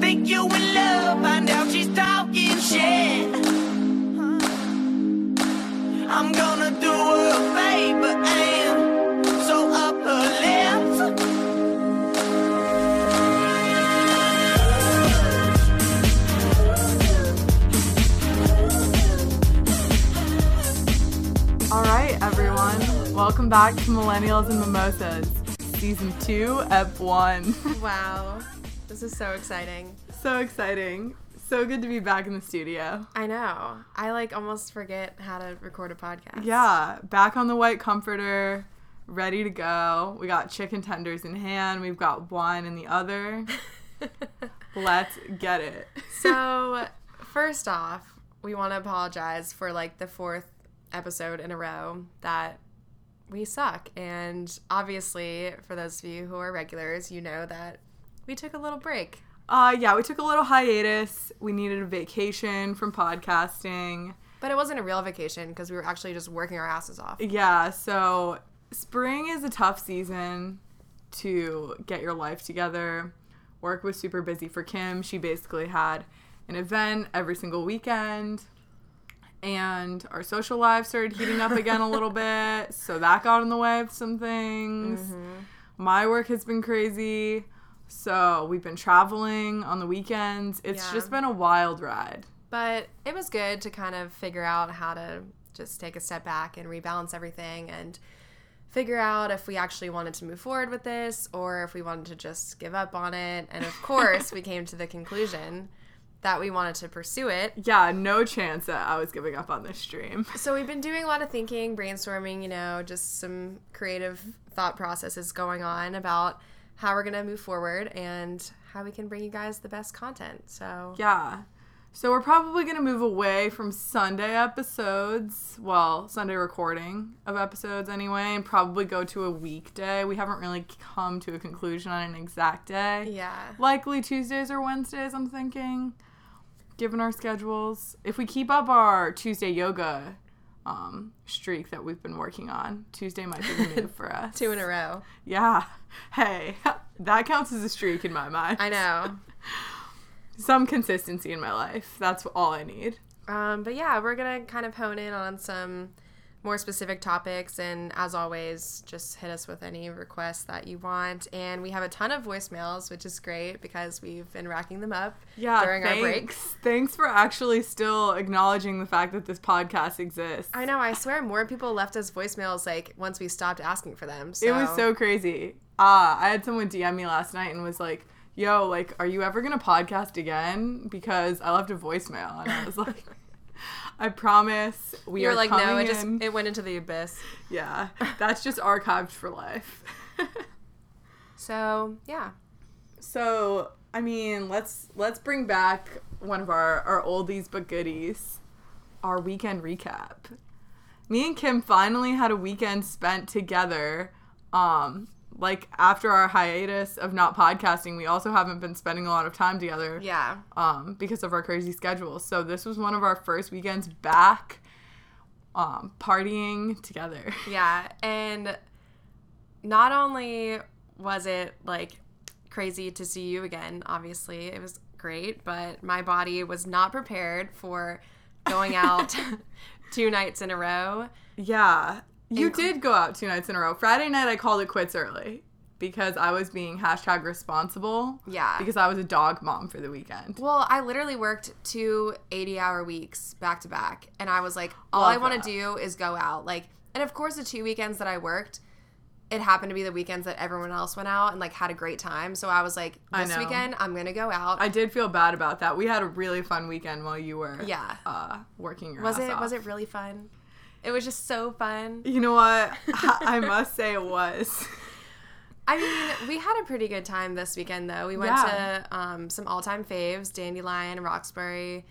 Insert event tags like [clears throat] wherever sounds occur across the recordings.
Think you in love, find out she's talking shit. I'm gonna do her a favor and sew up her lips. All right, everyone. Welcome back to Millennials and Mimosas, Season 2, Ep 1. [laughs] Wow. This is so exciting. so exciting. So good to be back in the studio. I know. I like almost forget how to record a podcast. Yeah, back on the white comforter, ready to go. We got chicken tenders in hand, we've got wine in the other. [laughs] Let's get it. so, [laughs] first off, we want to apologize for like the fourth episode in a row that we suck. And obviously, for those of you who are regulars, you know that we took a little break. Uh yeah, we took a little hiatus. We needed a vacation from podcasting. But it wasn't a real vacation because we were actually just working our asses off. Yeah, so spring is a tough season to get your life together. Work was super busy for Kim. She basically had an event every single weekend. And our social lives started heating up again a [laughs] little bit. So that got in the way of some things. My work has been crazy. So we've been traveling on the weekends. It's Yeah. just been a wild ride. But it was good to kind of figure out how to just take a step back and rebalance everything and figure out if we actually wanted to move forward with this or if we wanted to just give up on it. And of course, we [laughs] came to the conclusion that we wanted to pursue it. Yeah, no chance that I was giving up on this stream. [laughs] So we've been doing a lot of thinking, brainstorming, you know, just some creative thought processes going on about how we're to move forward and how we can bring you guys the best content. So Yeah. So we're probably going to move away from Sunday episodes, well, Sunday recording of episodes anyway, and probably go to a weekday. We haven't really come to a conclusion on an exact day. yeah. Likely Tuesdays or Wednesdays, I'm thinking, given our schedules. If we keep up our Tuesday yoga um, streak that we've been working on, Tuesday might be the move [laughs] for us. Two in a row. Yeah. Hey, [laughs] that counts as a streak in my mind. I know. [laughs] Some consistency in my life. That's all I need. Um, but yeah, we're gonna kind of hone in on some more specific topics, and as always, just hit us with any requests that you want. And we have a ton of voicemails, which is great because we've been racking them up Yeah, during thanks. our breaks. Thanks for actually still acknowledging the fact that this podcast exists. I know. I swear, more people left us voicemails like once we stopped asking for them. So. It was so crazy. Ah, I had someone DM me last night and was like, "Yo, like, are you ever gonna podcast again? Because I left a voicemail." And I was [laughs] like, "I promise we You're are like, no, it just in." it went into the abyss. yeah, that's just archived for life. [laughs] So yeah, So, I mean, let's let's bring back one of our our oldies but goodies, our weekend recap. Me and Kim finally had a weekend spent together. Um, like after our hiatus of not podcasting, we also haven't been spending a lot of time together. yeah. Um, because of our crazy schedules. So this was one of our first weekends back, um, partying together. [laughs] Yeah, and not only was it like crazy to see you again, obviously, it was great, but my body was not prepared for going [laughs] out [laughs] two nights in a row. Yeah. You did go out two nights in a row. Friday night, I called it quits early because I was being hashtag responsible. Yeah. Because I was a dog mom for the weekend. Well, I literally worked two 80 hour weeks back to back, and I was like, all I want to do is go out. Like, and of course, the two weekends that I worked, it happened to be the weekends that everyone else went out and like had a great time. So I was like, this weekend I'm gonna go out. I did feel bad about that. We had a really fun weekend while you were Yeah. uh, working your was it off. was it really fun? It was just so fun. You know what? I must say it was. I mean, we had a pretty good time this weekend though. We went Yeah. to um, some all time faves, Dandelion, Roxbury.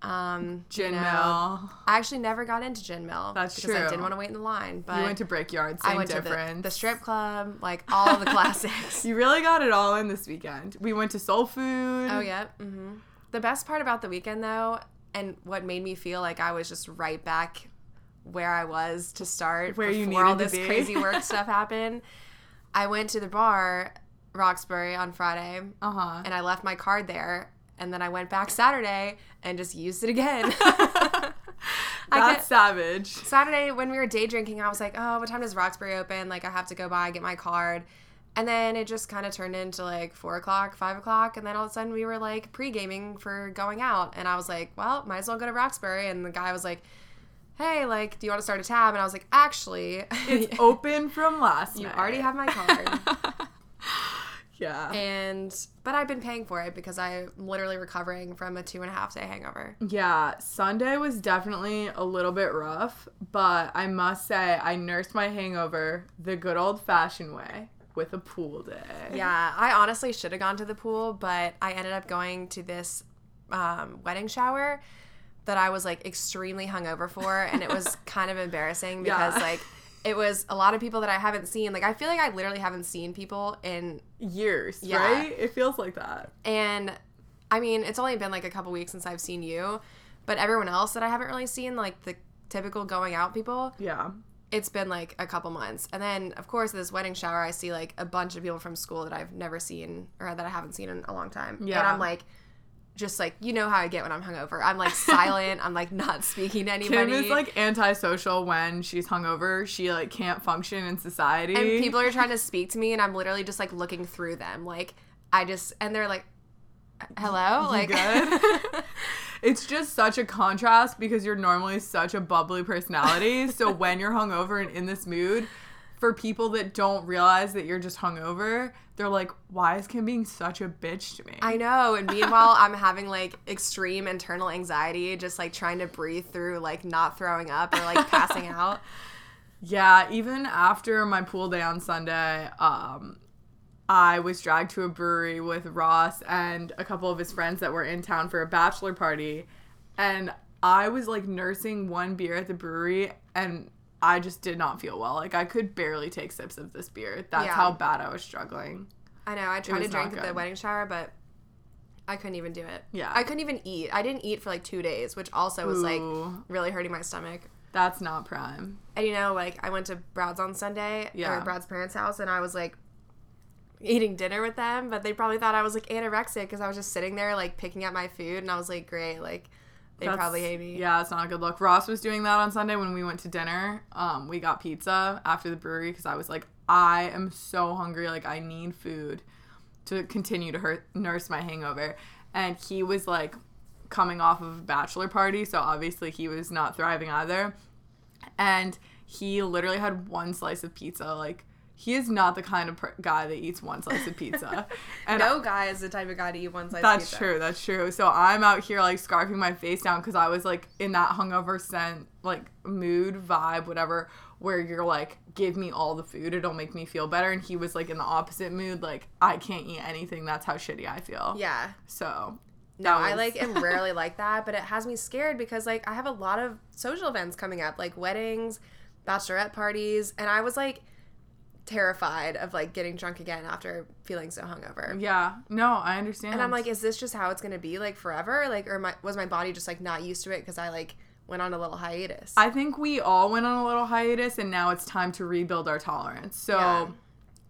Um, Gin you know, Mill. I actually never got into Gin Mill. That's because I didn't want to wait in the line. But You went to Brickyard, same I went difference. to the, the strip club, like all the classics. [laughs] You really got it all in this weekend. We went to Soul Food. oh yeah. hmm The best part about the weekend though, and what made me feel like I was just right back where I was to start Where you all to this be. crazy work [laughs] stuff happened. I went to the bar Roxbury on Friday, Uh huh. and I left my card there, and then I went back Saturday and just used it again. [laughs] [laughs] I That's get- savage. Saturday when we were day drinking, I was like, oh, what time does Roxbury open? Like, I have to go by, get my card. And then it just kind of turned into like four o'clock, five o'clock. And then all of a sudden we were like pre gaming for going out. And I was like, well, might as well go to Roxbury. And the guy was like, hey, like, do you want to start a tab? And I was like, actually, [laughs] It's [laughs] open from last you night. You already have my card. [laughs] Yeah. and, but I've been paying for it because I'm literally recovering from a two and a half day hangover. Yeah, Sunday was definitely a little bit rough, but I must say I nursed my hangover the good old fashioned way with a pool day. Yeah, I honestly should have gone to the pool, but I ended up going to this um, wedding shower that I was like extremely hungover for, and it was [laughs] kind of embarrassing because Yeah. like it was a lot of people that I haven't seen. Like I feel like I literally haven't seen people in, Years, Yeah. right? It feels like that. and I mean it's only been like a couple weeks since I've seen you, but everyone else that I haven't really seen, like the typical going out people, Yeah. it's been like a couple months. And then, of course, this wedding shower, I see like a bunch of people from school that I've never seen or that I haven't seen in a long time. Yeah. And I'm like, just like, you know how I get when I'm hungover. I'm like silent. I'm like not speaking to anybody. Kim is like antisocial when she's hungover. She like can't function in society. and people are trying to speak to me, and I'm literally just like looking through them. Like, I just, and they're like, hello? You Like, good? [laughs] it's just such a contrast because you're normally such a bubbly personality. so when you're hungover and in this mood, for people that don't realize that you're just hungover, they're like, "Why is Kim being such a bitch to me?" I know. And meanwhile, I'm having like extreme internal anxiety, just like trying to breathe through like not throwing up or like passing [laughs] out. Yeah, even after my pool day on Sunday, um, I was dragged to a brewery with Ross and a couple of his friends that were in town for a bachelor party. And I was like nursing one beer at the brewery and I just did not feel well. Like I could barely take sips of this beer. That's Yeah. how bad I was struggling. I know. I tried to drink at the wedding shower, but I couldn't even do it. Yeah. I couldn't even eat. I didn't eat for like two days, which also was like really hurting my stomach. That's not prime. And you know, like I went to Brad's on Sunday Yeah. or Brad's parents' house, and I was like eating dinner with them, but they probably thought I was like anorexic because I was just sitting there like picking at my food, and I was like, great, like they That's- probably hate me. Yeah, it's not a good look. Ross was doing that on Sunday when we went to dinner. Um, we got pizza after the brewery because I was like, I am so hungry. Like, I need food to continue to hurt, nurse my hangover. And he was like coming off of a bachelor party, so obviously he was not thriving either. And he literally had one slice of pizza. Like, he is not the kind of per- guy that eats one slice of pizza. [laughs] And No guy is the type of guy to eat one slice that's pizza. That's true. That's true. So I'm out here like scarfing my face down because I was like in that hungover scent, like mood, vibe, whatever, where you're like, give me all the food. It'll make me feel better. And he was like in the opposite mood, like, I can't eat anything. That's how shitty I feel. Yeah. So. No, that I like am [laughs] rarely like that, but it has me scared because like I have a lot of social events coming up, like weddings, bachelorette parties, and I was like terrified of like getting drunk again after feeling so hungover. Yeah. No, I understand. And I'm like, is this just how it's gonna be like forever? Like, or my, was my body just like not used to it because I like went on a little hiatus? I think we all went on a little hiatus and now it's time to rebuild our tolerance. So Yeah.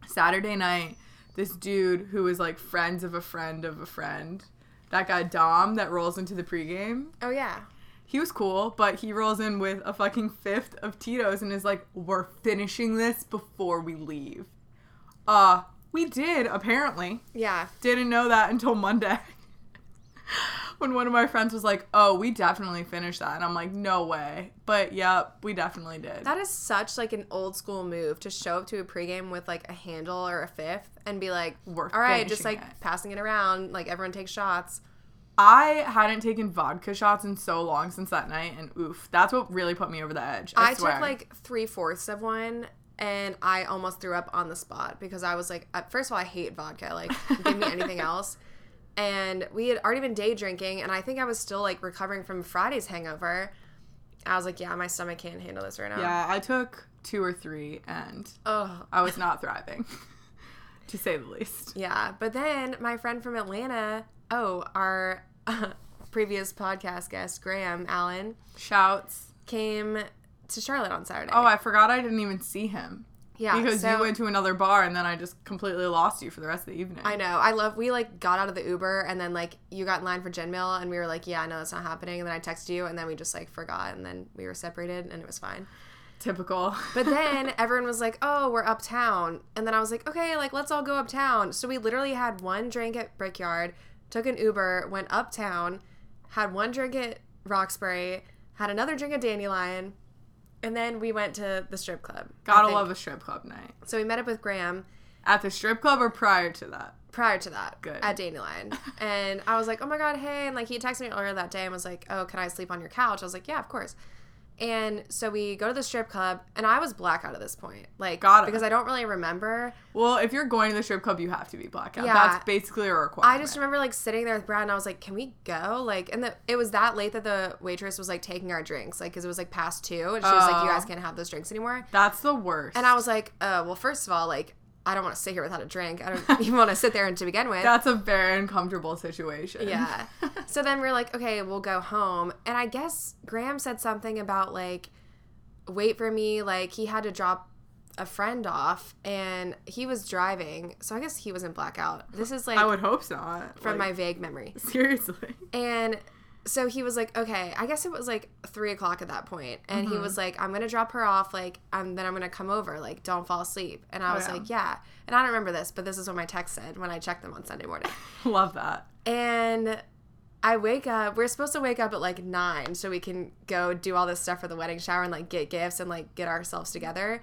Saturday night, this dude who was like friends of a friend of a friend, that guy Dom that rolls into the pregame, oh yeah, he was cool, but he rolls in with a fucking fifth of Tito's and is like, We're finishing this before we leave. Uh, we did, apparently. yeah. Didn't know that until Monday. [laughs] when one of my friends was like, "Oh, we definitely finished that," and I'm like, "No way!" But yep, we definitely did. That is such like an old school move to show up to a pregame with like a handle or a fifth and be like, We're all right, just like it." passing it around, like everyone takes shots. I hadn't taken vodka shots in so long since that night, and oof, that's what really put me over the edge. I, I, took like three fourths of one and I almost threw up on the spot because I was like, first of all, I hate vodka. Like, give me anything [laughs] else. And we had already been day drinking, and I think I was still like recovering from Friday's hangover. I was like, yeah, my stomach can't handle this right now. yeah, I took two or three, and Oh, I was not thriving, [laughs] to say the least. yeah. But then my friend from Atlanta, oh, our [laughs] previous podcast guest, Graham Allen, Shouts. came to Charlotte on Saturday. Oh, I forgot I didn't even see him. Yeah, Because so- you went to another bar and then I just completely lost you for the rest of the evening. I know. I love. We like got out of the Uber and then like you got in line for gin mill and we were like, yeah, I know that's not happening. And then I texted you and then we just like forgot and then we were separated and it was fine. Typical. But [laughs] then everyone was like, oh, we're uptown. And then I was like, okay, like let's all go uptown. So we literally had one drink at Brickyard, took an Uber, went uptown, had one drink at Roxbury, had another drink at Dandelion, and then we went to the strip club. Gotta love a strip club night. So we met up with Graham At the strip club or prior to that? prior to that Good. at Dandelion. [laughs] and I was like, oh my God, hey. And like he texted me earlier that day and was like, oh, can I sleep on your couch? I was like, yeah, of course. And so we go to the strip club, and I was blackout at this point, like, Gotta. because I don't really remember. Well, if you're going to the strip club, you have to be blackout. Yeah. That's basically a requirement. I just remember like sitting there with Brad, and I was like, "Can we go?" Like, and the, it was that late that the waitress was like taking our drinks, like, because it was like past two, and she was like, "You Oh. guys can't have those drinks anymore." That's the worst. And I was like, "Uh, well, first of all, like, I don't want to sit here without a drink. I don't [laughs] even want to sit there and to begin with." That's a very uncomfortable situation. Yeah. [laughs] so then we're like, okay, we'll go home. And I guess Graham said something about like, wait for me. Like he had to drop a friend off and he was driving. So I guess he was in blackout. This is like I would hope not. from my vague memory. [laughs] seriously. And so he was like, okay, I guess it was like three o'clock at that point. and Mm-hmm. he was like, I'm gonna drop her off, like, um, then I'm gonna come over, like, don't fall asleep. And I Oh, was yeah. like, yeah. And I don't remember this, but this is what my text said when I checked them on Sunday morning. [laughs] Love that. And I wake up. We're supposed to wake up at like nine so we can go do all this stuff for the wedding shower and like get gifts and like get ourselves together.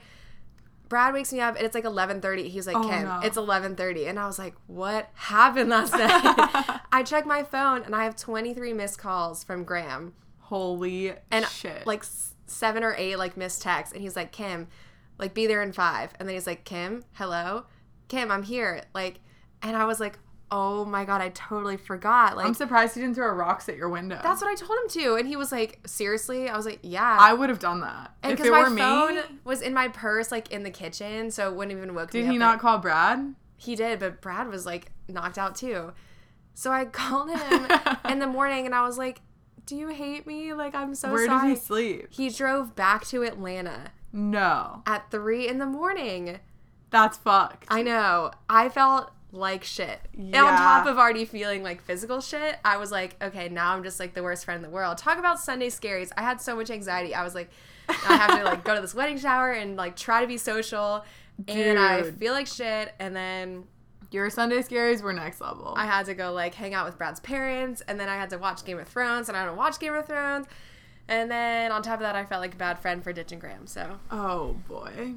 Brad wakes me up and it's like eleven thirty. He's like, Oh, Kim, no. it's eleven thirty, and I was like, what happened last night? [laughs] I check my phone and I have twenty three missed calls from Graham Holy and shit. like seven or eight like missed texts, and he's like, Kim, like be there in five, and then he's like, Kim, hello, Kim, I'm here, like, and I was like, oh my god, I totally forgot, like. I'm surprised he didn't throw rocks at your window. That's what I told him to, and he was like, "Seriously?" I was like, "Yeah." I would have done that. and if because it my were me, phone was in my purse, like in the kitchen, so it wouldn't even woke me did he but- not call Brad? He did, but Brad was like knocked out too. So I [laughs] called him [laughs] in the morning, and I was like, "Do you hate me? Like I'm so Where sorry." did he sleep? He drove back to Atlanta No. at three in the morning. That's fucked. I know. I felt like shit. And on top of already feeling like physical shit, I was like, okay, now I'm just like the worst friend in the world. Talk about Sunday scaries. I had so much anxiety. I was like, I have to like go to this wedding shower and like try to be social. And I feel like shit. And then Your Sunday scaries were next level. I had to go like hang out with Brad's parents. And then I had to watch Game of Thrones. And I don't watch Game of Thrones. And then on top of that, I felt like a bad friend for ditching Graham. So oh boy.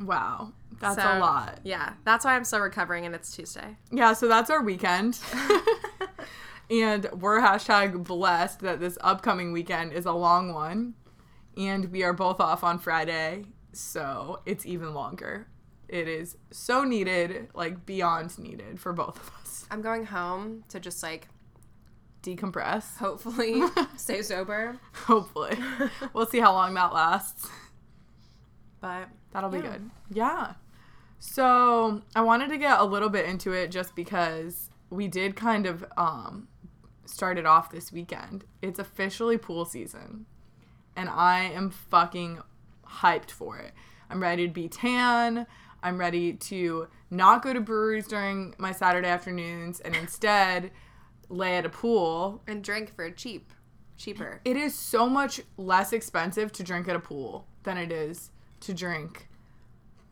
Wow. That's so, a lot. Yeah, that's why I'm still recovering, and it's Tuesday. Yeah, so that's our weekend. [laughs] [laughs] and we're hashtag blessed that this upcoming weekend is a long one. And we are both off on Friday, so it's even longer. It is so needed, like beyond needed for both of us. I'm going home to just like Decompress. hopefully [laughs] stay sober. Hopefully. we'll see how long that lasts. But That'll be Yeah. good. Yeah. So I wanted to get a little bit into it just because we did kind of um, start it off this weekend. It's officially pool season, and I am fucking hyped for it. I'm ready to be tan. I'm ready to not go to breweries during my Saturday afternoons and instead lay at a pool. and drink for cheap, cheaper. It is so much less expensive to drink at a pool than it is to drink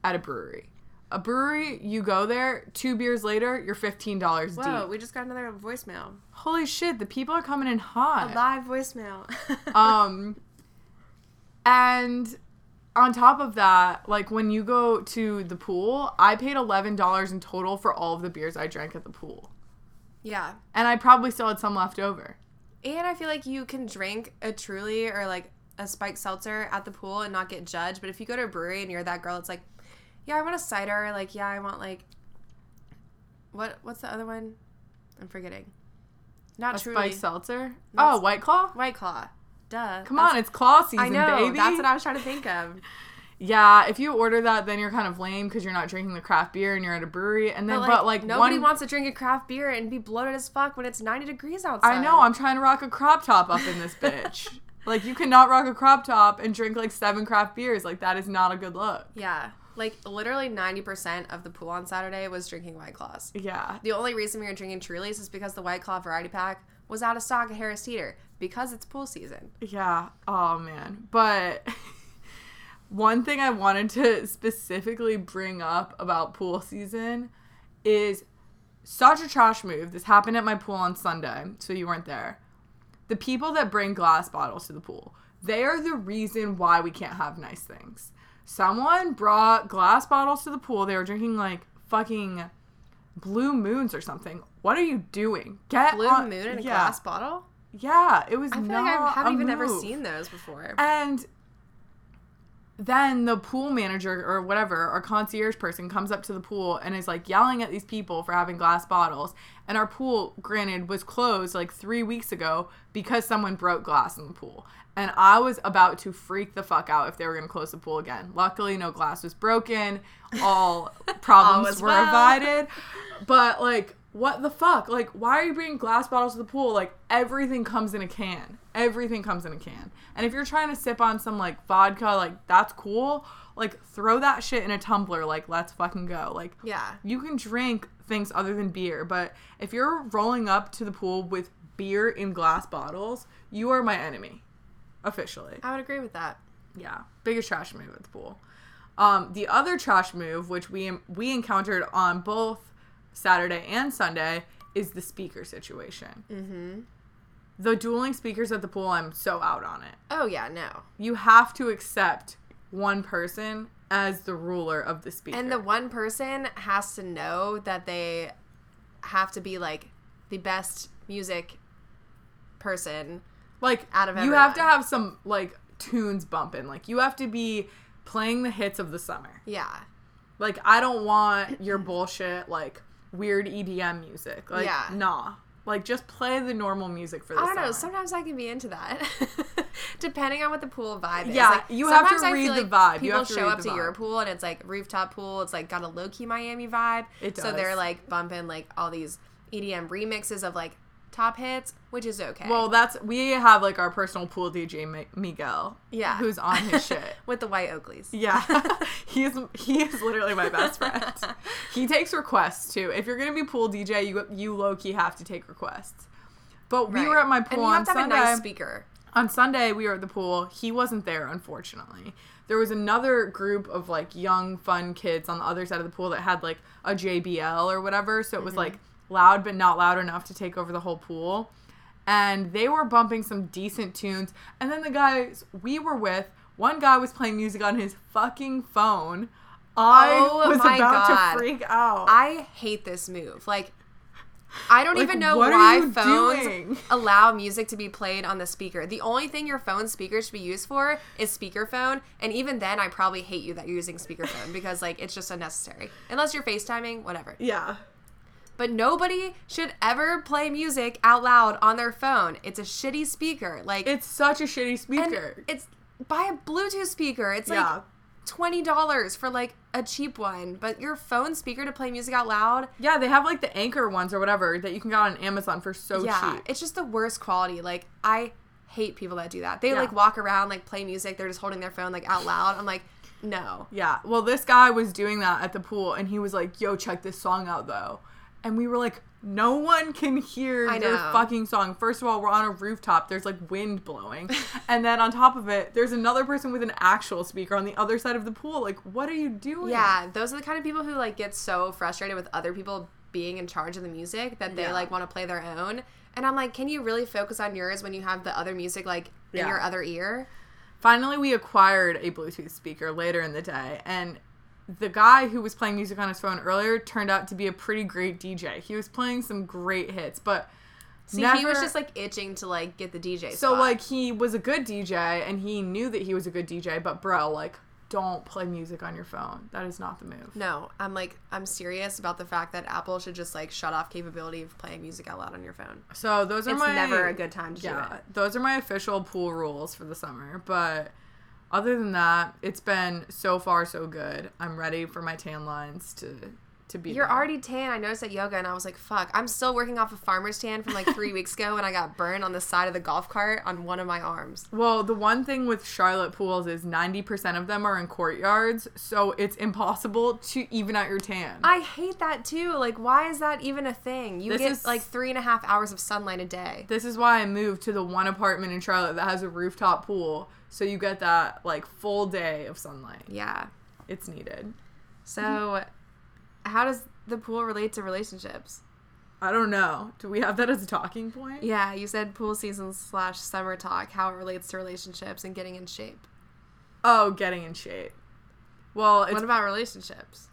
at a brewery. A brewery, you go there, two beers later, you're fifteen dollars Whoa, deep. we just got another voicemail. Holy shit, the people are coming in hot. A live voicemail. [laughs] um and on top of that, like when you go to the pool, I paid eleven dollars in total for all of the beers I drank at the pool. yeah. And I probably still had some left over. And I feel like you can drink a truly or like a spiked seltzer at the pool and not get judged. But if you go to a brewery and you're that girl, it's like, yeah, I want a cider. Like, yeah, I want like, what? What's the other one? I'm forgetting. Not A truly. spiked seltzer? That's- Oh, White Claw? White Claw. Duh. Come That's- on, it's claw season, I know. baby. That's what I was trying to think of. [laughs] Yeah, if you order that, then you're kind of lame because you're not drinking the craft beer and you're at a brewery. And then, But but like, like, nobody one, wants to drink a craft beer and be bloated as fuck when it's 90 degrees outside. I know. I'm trying to rock a crop top up in this bitch. [laughs] like, you cannot rock a crop top and drink like seven craft beers. Like, that is not a good look. Yeah. Like literally 90% of the pool on Saturday was drinking White Claws. Yeah. The only reason we were drinking Trulies is because the White Claw variety pack was out of stock at Harris Teeter because it's pool season. Yeah. Oh man. But [laughs] one thing I wanted to specifically bring up about pool season is such a trash move. This happened at my pool on Sunday, so you weren't there. The people that bring glass bottles to the pool, they are the reason why we can't have nice things. Someone brought glass bottles to the pool. They were drinking like fucking blue moons or something. What are you doing? Get Blue on- Moon in a yeah. glass bottle? Yeah, it was I feel not like I haven't even ever seen those before. And then the pool manager or whatever, our concierge person comes up to the pool and is like yelling at these people for having glass bottles. And our pool, granted, was closed like three weeks ago because someone broke glass in the pool. And I was about to freak the fuck out if they were going to close the pool again. Luckily, no glass was broken. All [laughs] problems was were well. averted. But like, what the fuck? Like, why are you bringing glass bottles to the pool? Like, everything comes in a can. Everything comes in a can. And if you're trying to sip on some like vodka, like that's cool. Like, throw that shit in a tumbler. Like, let's fucking go. Like, Yeah. you can drink things other than beer, but if you're rolling up to the pool with beer in glass bottles, you are my enemy. Officially. I would agree with that. Yeah, biggest trash move at the pool. Um, the other trash move, which we we encountered on both Saturday and Sunday, is the speaker situation. Mm-hmm. The dueling speakers at the pool, I'm so out on it. Oh, yeah, no. You have to accept one person as the ruler of the speaker. And the one person has to know that they have to be like the best music person. like out of you have to have some like tunes bumping. Like you have to be playing the hits of the summer. Yeah. Like I don't want your bullshit like weird EDM music. Like Yeah. nah. Like just play the normal music for the I don't know. summer. Sometimes I can be into that, [laughs] depending on what the pool vibe is. Yeah, Like, you have to I read the like vibe. You People have to show up to your pool and it's like rooftop pool. It's like got a low key Miami vibe. It does. So they're like bumping like all these EDM remixes of like top hits, which is okay. Well, that's we have like our personal pool DJ Mi- Miguel. Yeah. Who's on his shit. [laughs] with the white Oakleys. Yeah, [laughs] [laughs] he's he is literally my best friend. He takes requests too. If you're gonna be pool DJ, you you low key have to take requests. But we Right. were at my and pool you on to have Sunday. a nice speaker. on Sunday we were at the pool. He wasn't there, unfortunately. There was another group of like young, fun kids on the other side of the pool that had like a JBL or whatever. So it was mm-hmm. like loud, but not loud enough to take over the whole pool. And they were bumping some decent tunes. And then the guys we were with, one guy was playing music on his fucking phone. I Oh was my about God. to freak out. I hate this move. Like, I don't Like, even know why phones doing? [laughs] allow music to be played on the speaker. The only thing your phone speaker should be used for is speakerphone, and even then, I probably hate you that you're using speakerphone because like it's just unnecessary. Unless you're FaceTiming, whatever. yeah. But nobody should ever play music out loud on their phone. It's a shitty speaker. Like It's such a shitty and speaker. it's buy a Bluetooth speaker. It's like twenty dollars for like a cheap one, but your phone speaker to play music out loud. Yeah, they have like the Anker ones or whatever that you can get on Amazon for so yeah, cheap. it's just the worst quality. Like I hate people that do that. They Yeah. like walk around like play music. They're just holding their phone like out loud. I'm like, no. Yeah. Well, this guy was doing that at the pool and he was like, yo, check this song out though. And we were like, no one can hear I your know. fucking song. First of all, we're on a rooftop. There's like wind blowing. [laughs] and then on top of it, there's another person with an actual speaker on the other side of the pool. Like, what are you doing? Yeah, those are the kind of people who like get so frustrated with other people being in charge of the music that they Yeah. like want to play their own. And I'm like, can you really focus on yours when you have the other music like in Yeah. your other ear? Finally, we acquired a Bluetooth speaker later in the day, and the guy who was playing music on his phone earlier turned out to be a pretty great DJ. He was playing some great hits, but See, he was just like itching to like get the DJ. so spot. like he was a good DJ, and he knew that he was a good DJ. But bro, like, don't play music on your phone. That is not the move. no, I'm like I'm serious about the fact that Apple should just like shut off capability of playing music out loud on your phone. So those are It's my never a good time to do yeah, it. those are my official pool rules for the summer. But other than that, it's been so far so good. I'm ready for my tan lines to to be. You're there. already tan. I noticed at yoga, and I was like, "Fuck!" I'm still working off a farmer's tan from like three [laughs] weeks ago, when I got burned on the side of the golf cart on one of my arms. Well, the one thing with Charlotte pools is 90% of them are in courtyards, so it's impossible to even out your tan. I hate that too. Like, why is that even a thing? You This get is- like three and a half hours of sunlight a day. this is why I moved to the one apartment in Charlotte that has a rooftop pool, so you get that like full day of sunlight. Yeah. It's needed. So, how does the pool relate to relationships? I don't know. Do we have that as a talking point? Yeah, you said pool season slash summer talk, how it relates to relationships and getting in shape. Oh, getting in shape. Well, it's what about relationships?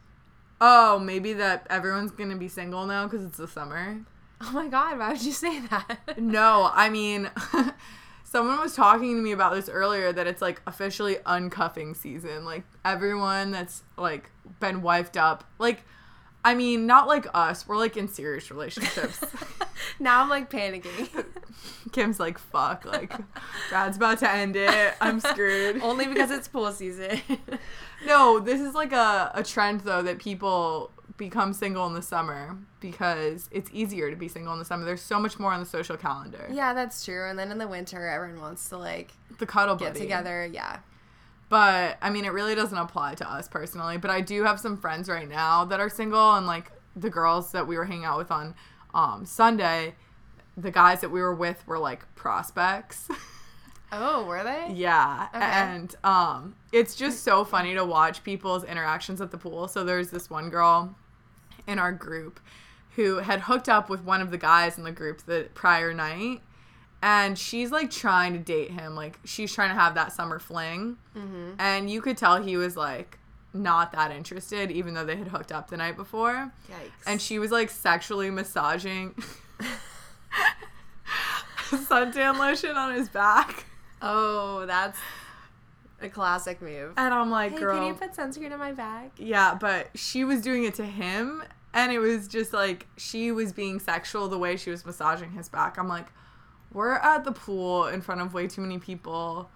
oh maybe that everyone's gonna be single now because it's the summer. Oh my god, why would you say that? No, I mean, [laughs] someone was talking to me about this earlier that it's like officially uncuffing season. Like everyone that's like been wifed up, like, I mean, not like us. We're like in serious relationships. [laughs] now I'm like panicking. [laughs] Kim's like, fuck, like, Brad's about to end it. I'm screwed. [laughs] Only because it's pool season. No, this is like a, a trend though that people become single in the summer because it's easier to be single in the summer. There's so much more on the social calendar. yeah, that's true. And then in the winter, everyone wants to like The cuddle buddy. get together. Yeah. But I mean, it really doesn't apply to us personally. But I do have some friends right now that are single, and like the girls that we were hanging out with on um, Sunday, the guys that we were with were like prospects. [laughs] Oh, were they? yeah, Okay. and um, it's just so funny to watch people's interactions at the pool. So there's this one girl in our group who had hooked up with one of the guys in the group the prior night. And she's like trying to date him. Like she's trying to have that summer fling. Mm-hmm. And you could tell he was like not that interested, even though they had hooked up the night before. Yikes. And she was like sexually massaging [laughs] suntan lotion on his back. oh, that's a classic move. And I'm like, Hey, girl. can you put sunscreen on my bag? Yeah, but she was doing it to him, and it was just like she was being sexual the way she was massaging his back. I'm like, we're at the pool in front of way too many people.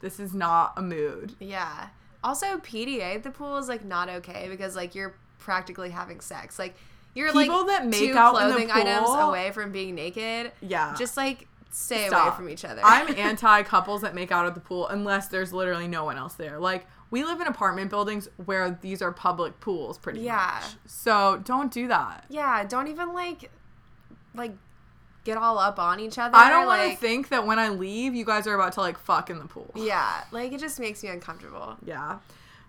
This is not a mood. Yeah. Also, PDA at the pool is like not okay because like you're practically having sex. Like you're People like that make two out in the clothing items away from being naked. Yeah. Just like stay away from each other. I'm [laughs] anti couples that make out at the pool unless there's literally no one else there. Like, we live in apartment buildings where these are public pools, pretty Yeah. much. So don't do that. yeah. Don't even like like get all up on each other. I don't want to think that when I leave, you guys are about to like fuck in the pool. Yeah. Like it just makes me uncomfortable. Yeah.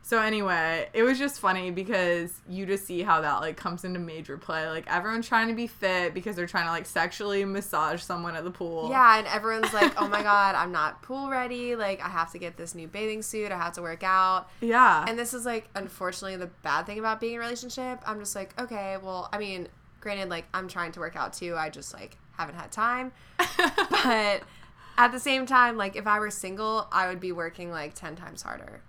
So anyway, it was just funny because you just see how that like comes into major play. Like everyone's trying to be fit because they're trying to like sexually massage someone at the pool. Yeah, and everyone's like, "Oh my god, I'm not pool ready. Like, I have to get this new bathing suit. I have to work out." Yeah. And this is like, unfortunately, the bad thing about being in a relationship. I'm just like, okay, well, I mean, granted, like, I'm trying to work out too. I just like haven't had time. [laughs] but at the same time, like, if I were single, I would be working like ten times harder.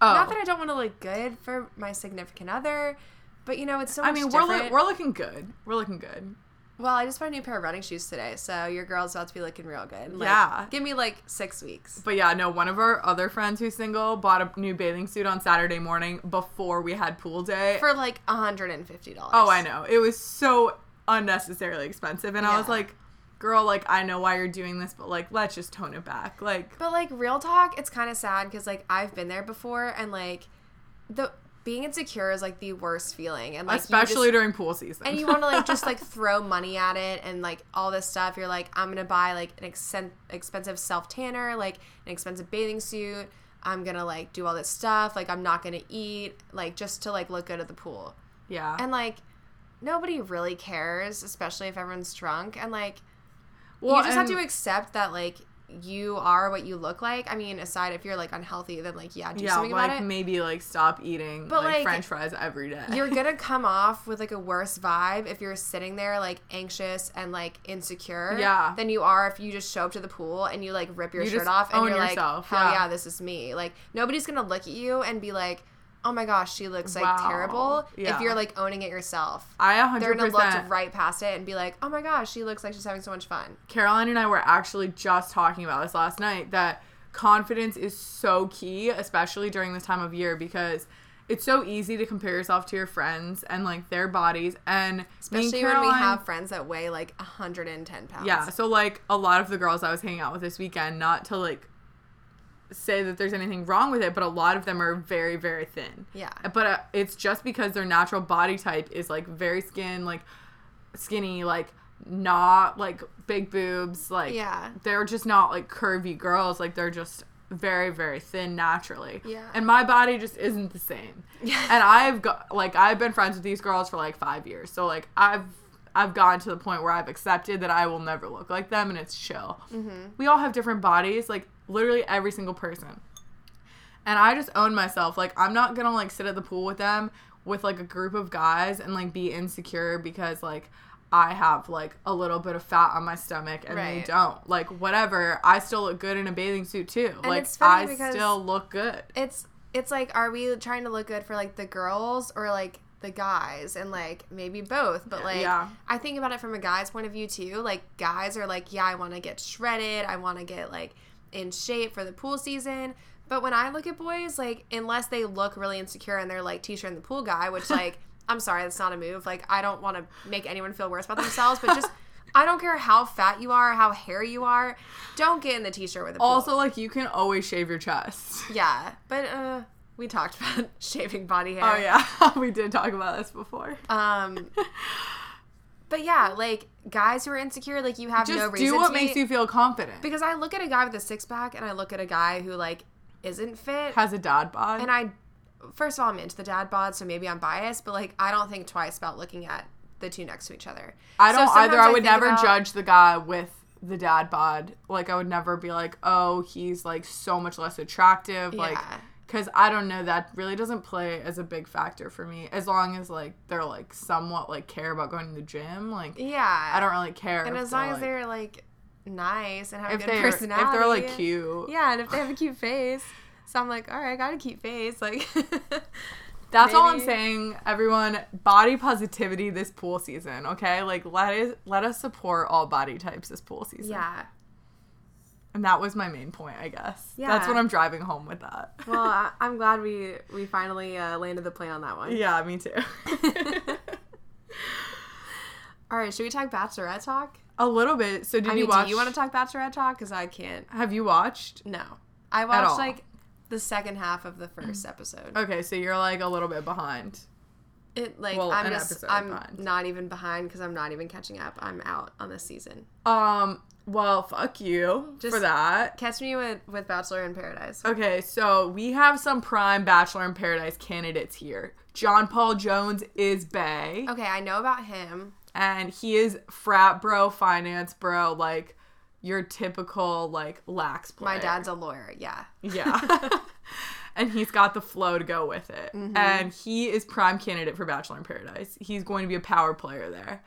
oh. Not that I don't want to look good for my significant other, but you know, it's so much I mean, we're lo- we're looking good. We're looking good. Well, I just bought a new pair of running shoes today, so your girl's about to be looking real good. Like, Yeah. Give me like six weeks. But yeah, no, one of our other friends who's single bought a new bathing suit on Saturday morning before we had pool day. For like $150. oh, I know. It was so unnecessarily expensive. And I was like, girl, like, I know why you're doing this, but like, let's just tone it back. Like, But like real talk, it's kind of sad because like I've been there before and like the being insecure is like the worst feeling and like especially just- during pool season. and you want to like just like [laughs] throw money at it and like all this stuff. You're like, I'm gonna buy like an expensive self tanner, like an expensive bathing suit. I'm gonna like do all this stuff. Like I'm not gonna eat, like just to like look good at the pool. yeah. And like nobody really cares, especially if everyone's drunk. And like well, you just have to accept that like you are what you look like. I mean, aside if you're like unhealthy, then like yeah, do yeah, something like about it. maybe like stop eating But, like, like, French fries every day. You're gonna [laughs] come off with like a worse vibe if you're sitting there like anxious and like insecure. Yeah. Than you are if you just show up to the pool and you like rip your You shirt off and you're yourself, like, hell yeah. yeah, this is me. Like nobody's gonna look at you and be like, oh my gosh, she looks like Wow. terrible. Yeah. If you're like owning it yourself. I They're 100% gonna look right past it and be like, "Oh my gosh, she looks like she's having so much fun." Caroline and I were actually just talking about this last night that confidence is so key, especially during this time of year because it's so easy to compare yourself to your friends and like their bodies and Especially when we have friends that weigh like 110 pounds. Yeah, so like a lot of the girls I was hanging out with this weekend, not to like say that there's anything wrong with it, but a lot of them are very, very thin. Yeah. But uh, it's just because their natural body type is like very skin, like skinny, like not like big boobs, like Yeah. they're just not like curvy girls, like they're just very, very thin naturally. Yeah. And my body just isn't the same. Yeah. And I've got like I've been friends with these girls for like five years, so like I've I've gotten to the point where I've accepted that I will never look like them, and it's chill. Mm-hmm. We all have different bodies, like literally every single person. And I just own myself. Like I'm not gonna like sit at the pool with them with like a group of guys and like be insecure because like I have like a little bit of fat on my stomach and they don't. Like whatever. I still look good in a bathing suit too. like it's funny I still look good. It's it's like are we trying to look good for like the girls or like the guys and like maybe both but like Yeah. I think about it from a guy's point of view too like guys are like yeah I want to get shredded I want to get like in shape for the pool season but when I look at boys like unless they look really insecure and they're like t-shirt in the pool guy which like [laughs] I'm sorry that's not a move like I don't want to make anyone feel worse about themselves but just [laughs] I don't care how fat you are how hairy you are don't get in the t-shirt with a pool. Also, like you can always shave your chest. [laughs] Yeah, but uh, we talked about shaving body hair. Oh yeah, we did talk about this before. Um, but yeah, like guys who are insecure, like you have Just no reason to do what to makes be- you feel confident. Because I look at a guy with a six pack and I look at a guy who like isn't fit, Has a dad bod. and I, first of all, I'm into the dad bod, so maybe I'm biased, but like I don't think twice about looking at the two next to each other. I So don't either. I would think never about- judge the guy with the dad bod. Like I would never be like, oh, he's like so much less attractive. Like, Yeah. Because I don't know. That really doesn't play as a big factor for me. As long as like they're like somewhat like care about going to the gym. Like Yeah, I don't really care. And as long as like- they're like nice and have a good personality, if they're like cute. yeah, and if they have a cute face. So I'm like, all right, I got a cute face. Like, [laughs] That's all I'm saying, everyone. Body positivity this pool season, okay? Like let us let us support all body types this pool season. yeah. And that was my main point, I guess. Yeah. That's what I'm driving home with that. Well, I, [laughs] I'm glad we we finally uh, landed the plane on that one. yeah, me too. [laughs] All right, should we talk Bachelorette talk? A little bit. So did I you mean, watch? do you want to talk Bachelorette talk? Because I can't. Have you watched? No, I watched like the second half of the first episode. Okay, so you're like a little bit behind. It like Well, I'm just episode I'm behind. not even behind because I'm not even catching up. I'm out on this season. Um, well, fuck you Just for that. Catch me with with Bachelor in Paradise. Okay, so we have some prime Bachelor in Paradise candidates here. John Paul Jones is Bay, Okay, I know about him. and he is frat bro, finance bro, like your typical like lax player. My dad's a lawyer. Yeah. Yeah. [laughs] [laughs] and he's got the flow to go with it. Mm-hmm. And he is prime candidate for Bachelor in Paradise. He's going to be a power player there.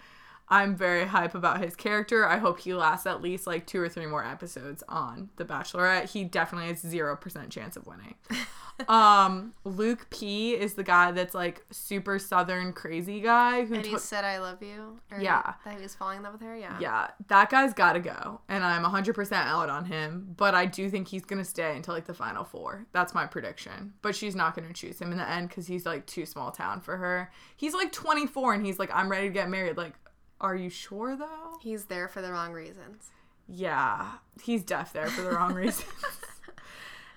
I'm very hype about his character. I hope he lasts at least like two or three more episodes on The Bachelorette. He definitely has zero percent chance of winning. [laughs] um, Luke P is the guy that's like super southern crazy guy who And he took said, "I love you." Or Yeah. That he was falling in love with her. Yeah. yeah, that guy's got to go. And I'm 100% out on him. But I do think he's going to stay until like the final four. That's my prediction. But she's not going to choose him in the end because he's like too small town for her. He's like 24 and he's like, I'm ready to get married. Like, are you sure though? He's there for the wrong reasons. Yeah, he's deaf there for the wrong [laughs] reasons.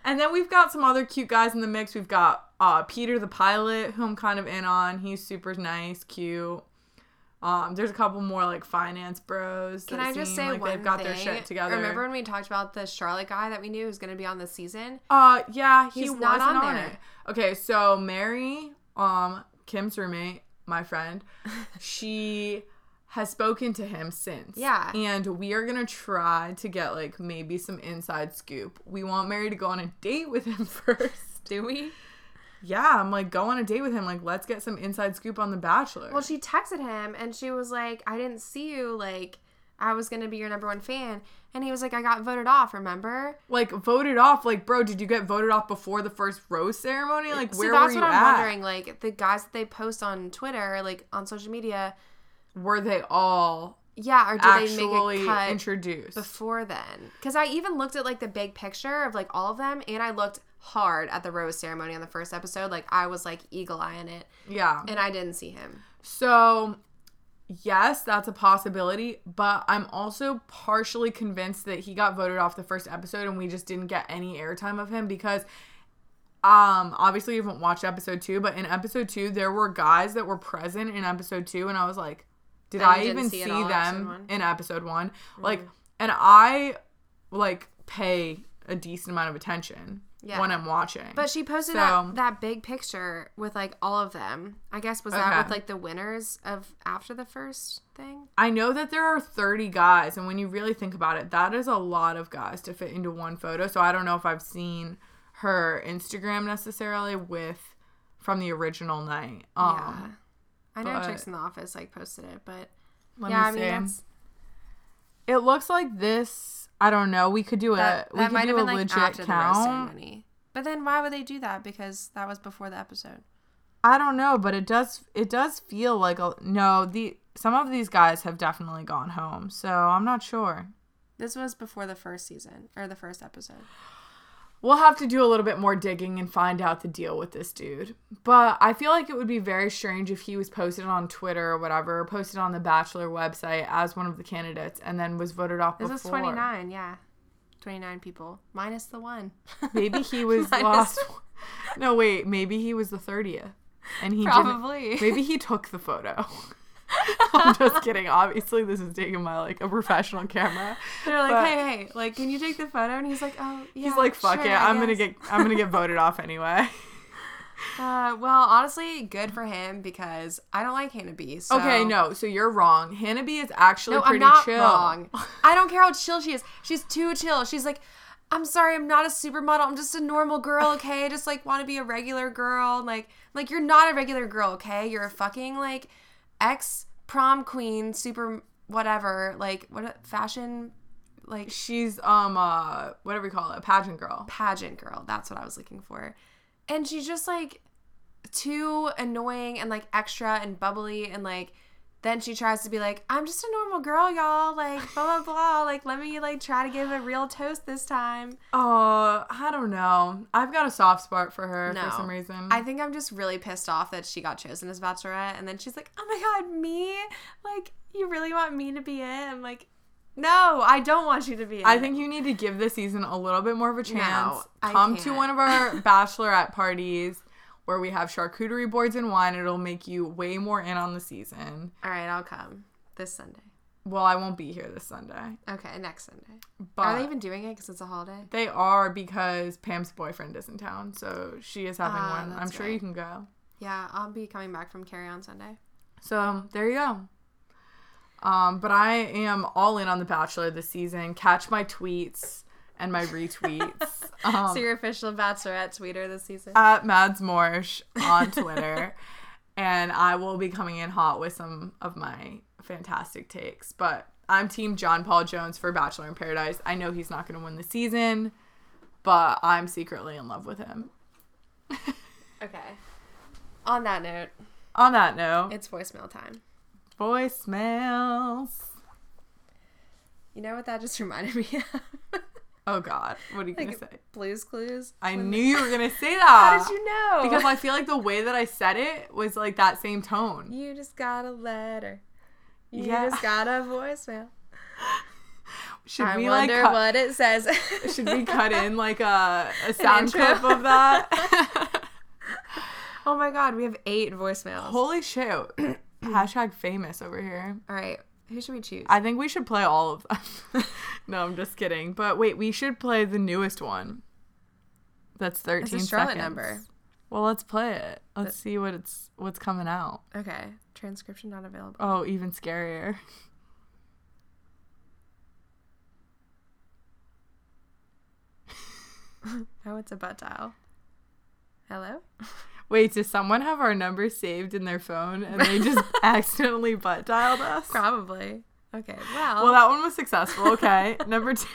and then we've got some other cute guys in the mix. We've got uh, Peter the pilot, who I'm kind of in on. He's super nice, cute. Um, there's a couple more like finance bros. Can I just say like one they've got thing? their shit together? Remember when we talked about the Charlotte guy that we knew was going to be on this season? Uh, yeah, he He's wasn't not on on, there. it. Okay, so Mary, um, Kim's roommate, my friend, [laughs] she has spoken to him since. Yeah. And we are gonna try to get like maybe some inside scoop. We want Mary to go on a date with him [laughs] first. Do we? yeah, I'm like, go on a date with him. Like, let's get some inside scoop on The Bachelor. Well, she texted him and she was like, I didn't see you. Like, I was going to be your number one fan. And he was like, I got voted off, remember? like voted off. Like, bro, did you get voted off before the first rose ceremony? Like, so where that's were you That's what I'm at? wondering. Like, the guys that they post on Twitter, like on social media, Were they all yeah, or did actually they make a cut introduced? before then? Because I even looked at like the big picture of like all of them and I looked hard at the rose ceremony on the first episode. Like I was like eagle eyeing it, Yeah. and I didn't see him. So, yes, that's a possibility, but I'm also partially convinced that he got voted off the first episode and we just didn't get any airtime of him because um obviously you haven't watched episode 2, but in episode 2 there were guys that were present in episode 2 and I was like, did That I even see see, all in episode them one? Mm-hmm. in episode 1? Like and I like pay a decent amount of attention Yeah. when I'm watching. But she posted So- that that big picture with like all of them. I guess was that with like the winners of after the first thing? I know that there are 30 guys, and when you really think about it, that is a lot of guys to fit into one photo. So I don't know if I've seen her Instagram necessarily with from the original night. Um, yeah. I know but- Chicks in the Office like posted it, but let yeah, I me mean see. that's it looks like this. I don't know. We could do a that, we that could might do have a been like legit after the count. But then why would they do that? Because that was before the episode. I don't know, but it does it does feel like a no. The some of these guys have definitely gone home, so I'm not sure. This was before the first season or the first episode. We'll have to do a little bit more digging and find out the deal with this dude. But I feel like it would be very strange if he was posted on Twitter or whatever, or posted on the Bachelor website as one of the candidates and then was voted off This before. was 29, yeah. 29 people minus the one. Maybe he [laughs] was lost. [laughs] No, wait. Maybe he was the 30th. And he Probably. Maybe he took the photo. [laughs] [laughs] I'm just kidding. Obviously, this is taken by like a professional camera. They're like, But- hey, hey, like, can you take the photo? And he's like, oh, yeah. He's like, "Fuck sure, it, I I'm gonna get, I'm gonna get voted off anyway." [laughs] Uh, well, honestly, good for him because I don't like Hannah B. So. Okay, no, so you're wrong. Hannah B is actually No, I'm pretty not chill. wrong. [laughs] I don't care how chill she is. She's too chill. She's like, I'm sorry, I'm not a supermodel. I'm just a normal girl, okay? I just like want to be a regular girl. Like, like you're not a regular girl, okay? You're a fucking like ex prom queen, super whatever. Like what fashion, like She's um uh whatever you call it, a pageant girl. pageant girl. That's what I was looking for. And she's just like too annoying and like extra and bubbly and like then she tries to be like, I'm just a normal girl, y'all. Like, blah, blah, blah. Like, let me, like, try to give a real toast this time. Uh, I don't know. I've got a soft spot for her No. for some reason. I think I'm just really pissed off that she got chosen as Bachelorette. And then she's like, oh my God, me? Like, you really want me to be it? I'm like, no, I don't want you to be it. I think you need to give this season a little bit more of a chance. I Come to one of our [laughs] bachelorette parties where we have charcuterie boards and wine. It'll make you way more in on the season. All right, I'll come this Sunday. Well, I won't be here this Sunday, Okay, next Sunday. but Are they even doing it because it's a holiday? They are because Pam's boyfriend is in town, so she is having Ah, one. I'm sure right. you can go. Yeah, I'll be coming back from Carry On Sunday. So there you go. Um, but I am all in on The Bachelor this season. Catch my tweets and my retweets [laughs] um, so your official Bachelorette tweeter this season. at Mads Morsh on Twitter, [laughs] and I will be coming in hot with some of my fantastic takes. But I'm Team John Paul Jones for Bachelor in Paradise. I know he's not going to win the season, but I'm secretly in love with him. okay. On that note, On that note, it's voicemail time. voicemails. You know what that just [laughs] reminded me of? Oh God, what are you gonna say? Blues Clues. I knew you were gonna [laughs] say that. How did you know? Because I feel like the way that I said it was like that same tone. you just got a letter. You Yeah. just got a voicemail. [laughs] Should I we like wonder cut, what it says. [laughs] should we cut in like a, a sound clip of that? oh my god, we have eight voicemails. Holy shit! [clears throat] Hashtag famous over here. All right, who should we choose? I think we should play all of them. [laughs] no, I'm just kidding. But wait, we should play the newest one. That's 13 It's a Charlotte seconds. number. Well, let's play it. Let's see what it's what's coming out. okay, transcription not available. Oh, even scarier. [laughs] Oh, it's a butt dial. Hello? [laughs] Wait, does someone have our number saved in their phone and they just [laughs] accidentally butt dialed us? Probably. Okay, well, Well, that one was successful. Okay. [laughs] Number two.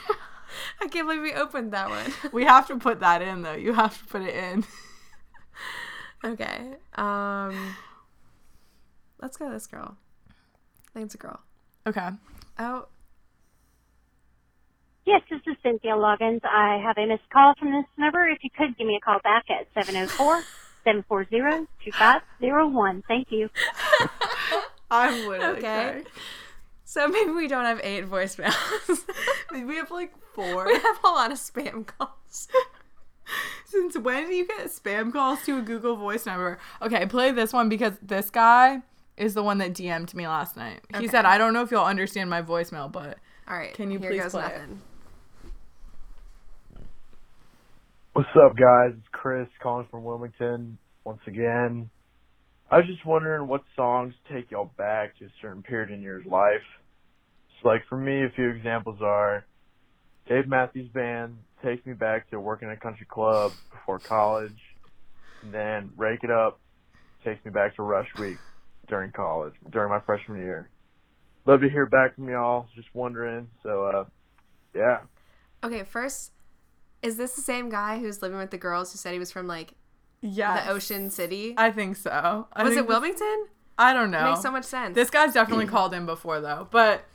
I can't believe we opened that one. [laughs] We have to put that in, though. You have to put it in. okay. Um Let's go this girl. I think it's a girl. Okay. Oh, Yes, this is Cynthia Loggins. I have a missed call from this number. If you could give me a call back at 704 740 2501. Thank you. [laughs] I'm literally Okay. So maybe we don't have eight voicemails. [laughs] crying. We have like four. we have a lot of spam calls. [laughs] Since when do you get spam calls to a Google Voice number? Okay, play this one because this guy is the one that DM'd me last night. He Okay. said, "I don't know if you'll understand my voicemail, but All right. Can you here please goes play it? nothing. What's up, guys? It's Chris calling from Wilmington once again. I was just wondering what songs take y'all back to a certain period in your life. So, like for me, a few examples are Dave Matthews Band takes me back to working at a country club before college. And then Rake It Up takes me back to Rush Week during college, during my freshman year. Love to hear back from y'all. Just wondering. So, uh, yeah. Okay, first, is this the same guy who's living with the girls who said he was from like yeah, the Ocean City? I think so. I was think it this- Wilmington? I don't know. Makes so much sense. This guy's definitely called in before though, but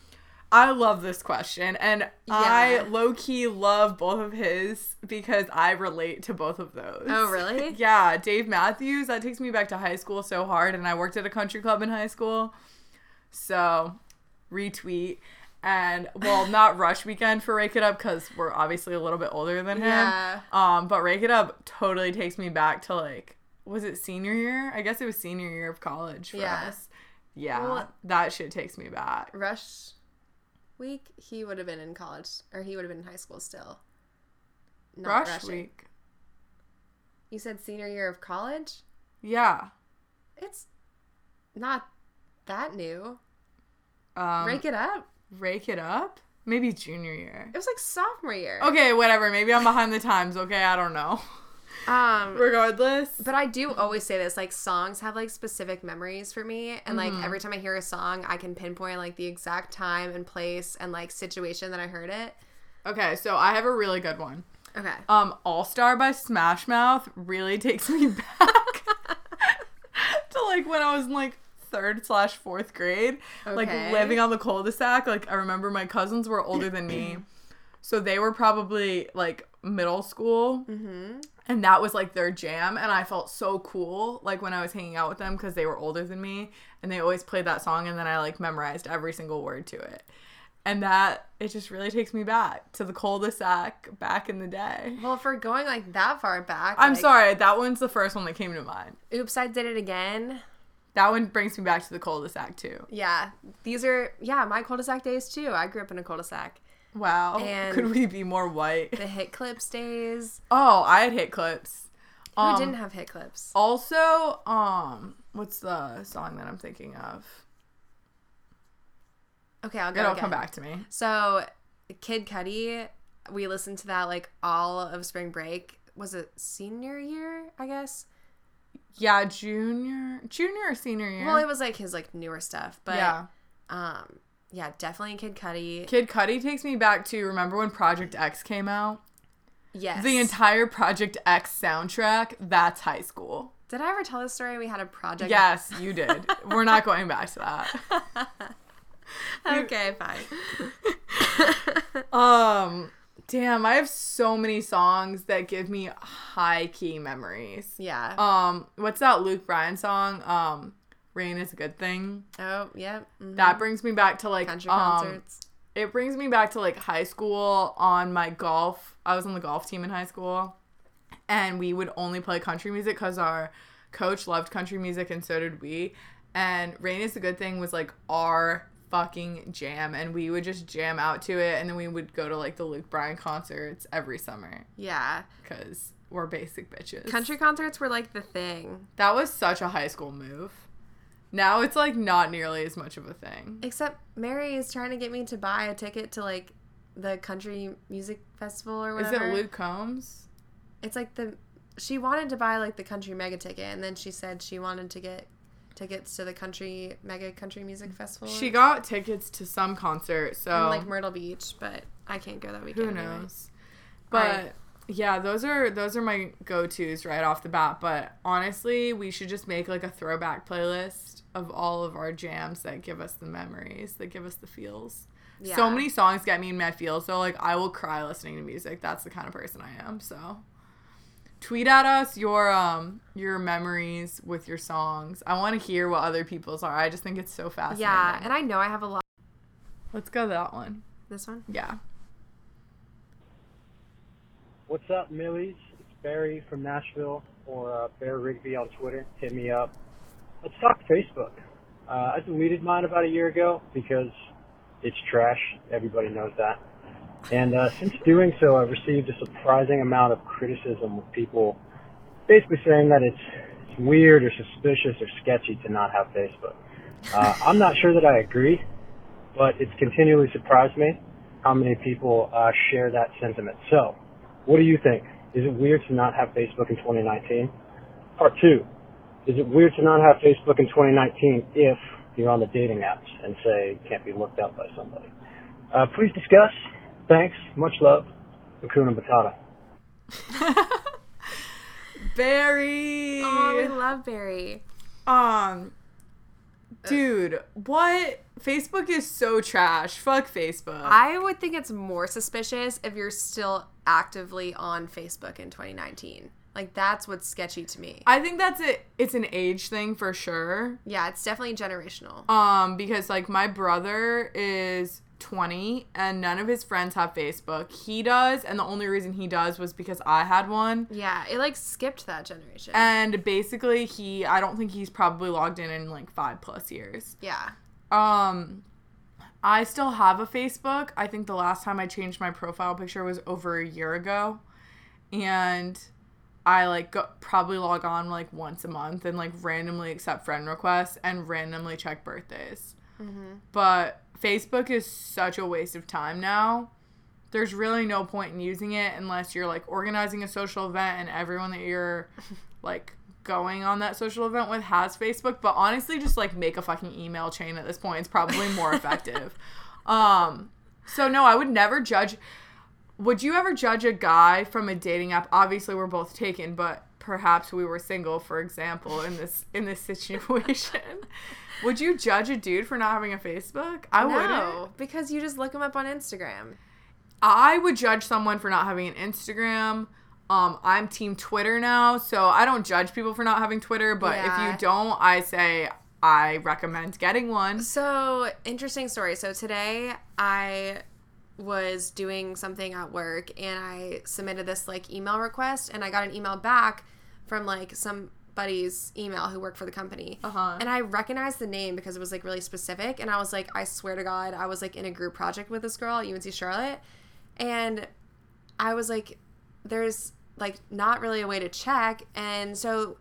I love this question and I low key love both of his because I relate to both of those. Oh, really? [laughs] yeah, Dave Matthews, that takes me back to high school so hard and I worked at a country club in high school. So, retweet and well, not rush weekend for Rake It Up cuz we're obviously a little bit older than him. Yeah. Um, but Rake It Up totally takes me back to like was it senior year? I guess it was senior year of college for Yeah. us. Yeah, Well- that shit takes me back. Rush Week, he would have been in college, or he would have been in high school still. Not Rush rushing. week. You said senior year of college? Yeah. It's not that new. Um, Rake it up. Rake it up. Maybe junior year. It was like sophomore year. Okay, whatever. Maybe I'm behind the times. Okay, I don't know. Um, [laughs] Regardless. But I do always say this like songs have like specific memories for me and like Mm-hmm. every time I hear a song I can pinpoint like the exact time and place and like situation that I heard it. Okay, so I have a really good one. Okay. Um, All Star by Smash Mouth really takes me [laughs] back [laughs] to like when I was in like third slash fourth grade, like living on the cul-de-sac. Like I remember my cousins were older than me, [clears throat] so they were probably like middle school, Mhm. and that was like their jam. And I felt so cool like when I was hanging out with them because they were older than me, and they always played that song, and then I like memorized every single word to it. And that it just really takes me back to the cul-de-sac back in the day. Well, if we're going like that far back, I'm like, sorry, that one's the first one that came to mind. Oops, I did it again. That one brings me back to the cul-de-sac too. Yeah, these are yeah my cul-de-sac days too. I grew up in a cul-de-sac. Wow. And- Could we be more white? The hit clips days. Oh, I had hit clips. Who Um, didn't have hit clips? Also, um, what's the song that I'm thinking of? Okay, I'll go. It'll again. come back to me. So, Kid Cudi, we listened to that like all of spring break. Was it senior year? I guess. Yeah, junior, junior or senior year. Well, it was like his like newer stuff, but yeah. um, yeah, definitely Kid Cudi. Kid Cudi takes me back to remember when Project X came out? yes. The entire Project X soundtrack. That's high school. Did I ever tell this story? We had a project. Yes, you did. We're not going back to that. [laughs] okay, fine. [laughs] Um, damn, I have so many songs that give me high key memories. Yeah. Um, what's that Luke Bryan song? Um, Rain is a good thing. oh, yeah. mhm. That brings me back to like country um, concerts. it brings me back to like high school on my golf. I was on the golf team in high school, and we would only play country music because our coach loved country music, and so did we. And Rain is a Good Thing was like our fucking jam, and we would just jam out to it, and then we would go to like the Luke Bryan concerts every summer Yeah. because we're basic bitches. Country concerts were like the thing. That was such a high school move. Now it's like not nearly as much of a thing. Except Mary is trying to get me to buy a ticket to like the country music festival or whatever. Is it Luke Combs? It's like the she wanted to buy like the country mega ticket and then she said she wanted to get tickets to the country mega country music festival. She got tickets to some concert, so in like Myrtle Beach, but I can't go that weekend. who knows? But yeah, those are those are my go tos right off the bat. But honestly, we should just make like a throwback playlist of all of our jams that give us the memories, that give us the feels. So many songs get me in my feels. So like I will cry listening to music. That's the kind of person I am. So tweet at us your um your memories with your songs. I want to hear what other people's are. I just think it's so fascinating. Yeah, and I know I have a lot. Let's go to that one. This one. Yeah. What's up, Millies? It's Barry from Nashville, or uh, Bear Rigby on Twitter. Hit me up. Let's talk Facebook. Uh, I deleted mine about a year ago because it's trash. Everybody knows that. And uh, since doing so, I've received a surprising amount of criticism with people basically saying that it's, it's weird or suspicious or sketchy to not have Facebook. Uh, I'm not sure that I agree, but it's continually surprised me how many people uh, share that sentiment. So, what do you think? Is it weird to not have Facebook in 2019? Part two, is it weird to not have Facebook in 2019 if you're on the dating apps and say can't be looked up by somebody? Uh, please discuss. Thanks. Much love. Hakuna Matata. [laughs] Barry. Oh, we love Barry. Um, dude, what? Facebook is so trash. Fuck Facebook. I would think it's more suspicious if you're still actively on Facebook in 2019. Like that's what's sketchy to me. I think that's it. It's an age thing for sure. yeah, it's definitely generational. Um, because like my brother is 20 and none of his friends have Facebook. He does, and the only reason he does was because I had one. Yeah, it like skipped that generation. And basically, he I don't think he's probably logged in in like five plus years. yeah. Um, I still have a Facebook. I think the last time I changed my profile picture was over a year ago, and I like go, probably log on like once a month and like randomly accept friend requests and randomly check birthdays. But Facebook is such a waste of time now. There's really no point in using it unless you're like organizing a social event and everyone that you're [laughs] like going on that social event with has Facebook. But honestly, just like make a fucking email chain at this point. It's probably more [laughs] effective. Um, so no, I would never judge. Would you ever judge a guy from a dating app? Obviously, we're both taken, but perhaps we were single, for example, in this in this [laughs] situation. Would you judge a dude for not having a Facebook? I wouldn't. No, because you just look them up on Instagram. I would judge someone for not having an Instagram. Um, I'm team Twitter now, so I don't judge people for not having Twitter, but if you don't, I say I recommend getting one. So, interesting story. So, today I was doing something at work and I submitted this like email request and I got an email back from like somebody's email who worked for the company. Uh-huh. And I recognized the name because it was like really specific and I was like I swear to god I was like in a group project with this girl at UNC Charlotte and I was like there's like not really a way to check and so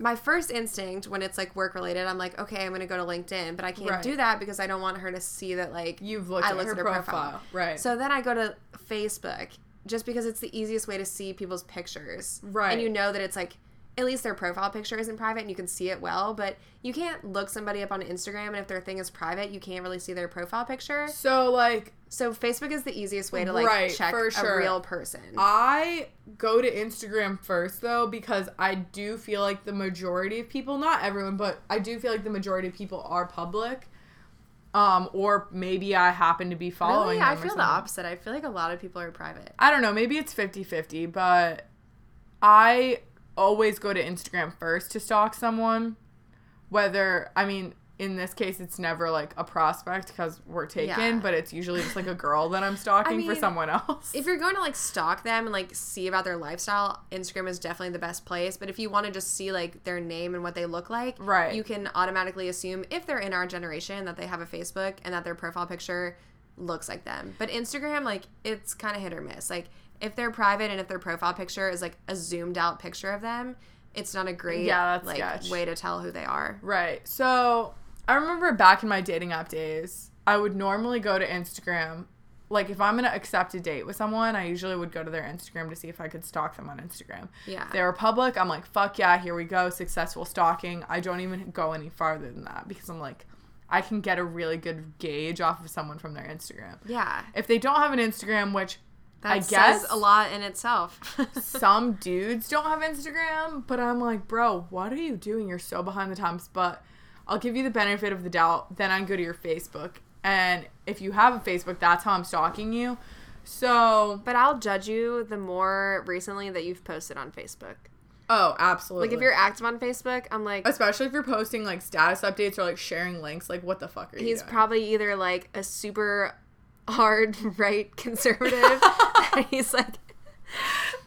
my first instinct when it's like work related, I'm like, okay, I'm gonna go to LinkedIn, but I can't Right. do that because I don't want her to see that like You've looked I at looked her at her profile. profile. Right. So then I go to Facebook just because it's the easiest way to see people's pictures. Right. And you know that it's like at least their profile picture isn't private and you can see it well, but you can't look somebody up on Instagram and if their thing is private, you can't really see their profile picture. so like So Facebook is the easiest way to like Right, check for a sure. real person. I go to Instagram first though because I do feel like the majority of people, not everyone, but I do feel like the majority of people are public. Um, or maybe I happen to be following really? I feel the opposite. I feel like a lot of people are private. I don't know, maybe it's 50-50, but I always go to Instagram first to stalk someone. Whether I mean, in this case, it's never like a prospect because we're taken, Yeah. but it's usually just like a girl that I'm [laughs] stalking for mean, someone else. if you're going to like stalk them and like see about their lifestyle, Instagram is definitely the best place. But if you want to just see like their name and what they look like, Right. you can automatically assume if they're in our generation that they have a Facebook and that their profile picture looks like them. But Instagram, like it's kind of hit or miss. Like if they're private and if their profile picture is like a zoomed out picture of them, it's not a great Yeah, that's like sketch. way to tell who they are. Right. So I remember back in my dating app days, I would normally go to Instagram. Like if I'm gonna accept a date with someone, I usually would go to their Instagram to see if I could stalk them on Instagram. Yeah. If they were public, I'm like, fuck yeah, here we go, successful stalking. I don't even go any farther than that because I'm like, I can get a really good gauge off of someone from their Instagram. Yeah. If they don't have an Instagram, which That I says guess a [laughs] lot in itself. some [laughs] dudes don't have Instagram, but I'm like, bro, what are you doing? You're so behind the times. But I'll give you the benefit of the doubt. Then I go to your Facebook. And if you have a Facebook, that's how I'm stalking you. So, But I'll judge you the more recently that you've posted on Facebook. oh, absolutely. Like if you're active on Facebook, I'm like especially if you're posting like status updates or like sharing links, like what the fuck are you he's probably either like a super hard right conservative and [laughs] [laughs] he's like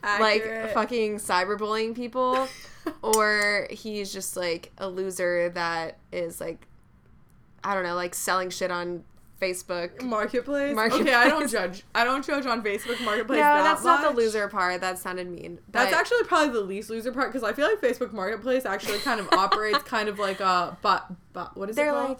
like fucking cyberbullying people [laughs] or he's just like a loser that is like I don't know, like selling shit on Facebook. Marketplace? Marketplace. Okay, I don't judge. I don't judge on Facebook Marketplace. No, that that's not the loser part. That sounded mean. That's actually probably the least loser part because I feel like Facebook Marketplace actually kind of operates kind of like a but but what is they're it called? like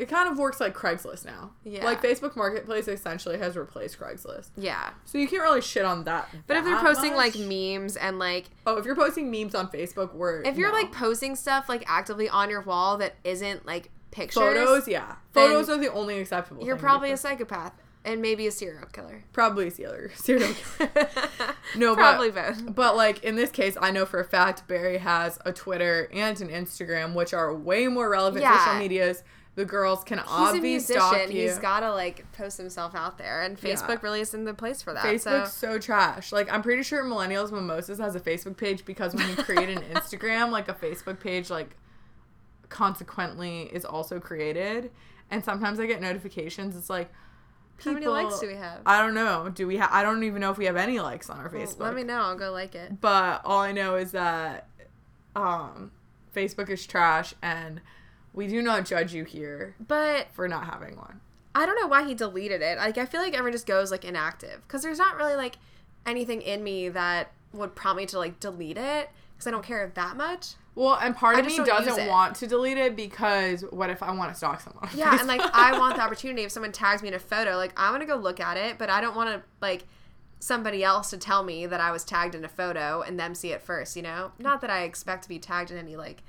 it kind of works like Craigslist now. Yeah. Like Facebook Marketplace essentially has replaced Craigslist. yeah. So you can't really shit on that. But if they're posting much. like memes and like oh, if you're posting memes on Facebook, we're if you're no. like posting stuff like actively on your wall that isn't like pictures, photos, yeah, photos are the only acceptable. you're probably a psychopath and maybe a serial killer. probably a serial [laughs] serial killer. [laughs] No, Probably but, both. But like in this case, I know for a fact Barry has a Twitter and an Instagram, which are way more relevant Yeah. social medias. The girls can obviously stalk you. He's gotta like post himself out there, and Yeah. Facebook really isn't the place for that. Facebook's so so trash. Like I'm pretty sure Millennials Mimosas has a Facebook page because when you create an [laughs] Instagram, like a Facebook page, like consequently is also created. And sometimes I get notifications. It's like, how many likes do we have? I don't know. Do we? have? I don't even know if we have any likes on our Well, Facebook. Let me know. I'll go like it. but all I know is that um, Facebook is trash, and we do not judge you here But for not having one. I don't know why he deleted it. Like I feel like everyone just goes like inactive because there's not really like anything in me that would prompt me to like delete it because I don't care that much. Well, and part I of just me don't use doesn't it. want to delete it because what if I want to stalk someone? on [laughs] Yeah, and like Facebook? I [laughs] want the opportunity if someone tags me in a photo, like I want to go look at it, but I don't want to like somebody else to tell me that I was tagged in a photo and them see it first, you know? Not that I expect to be tagged in any like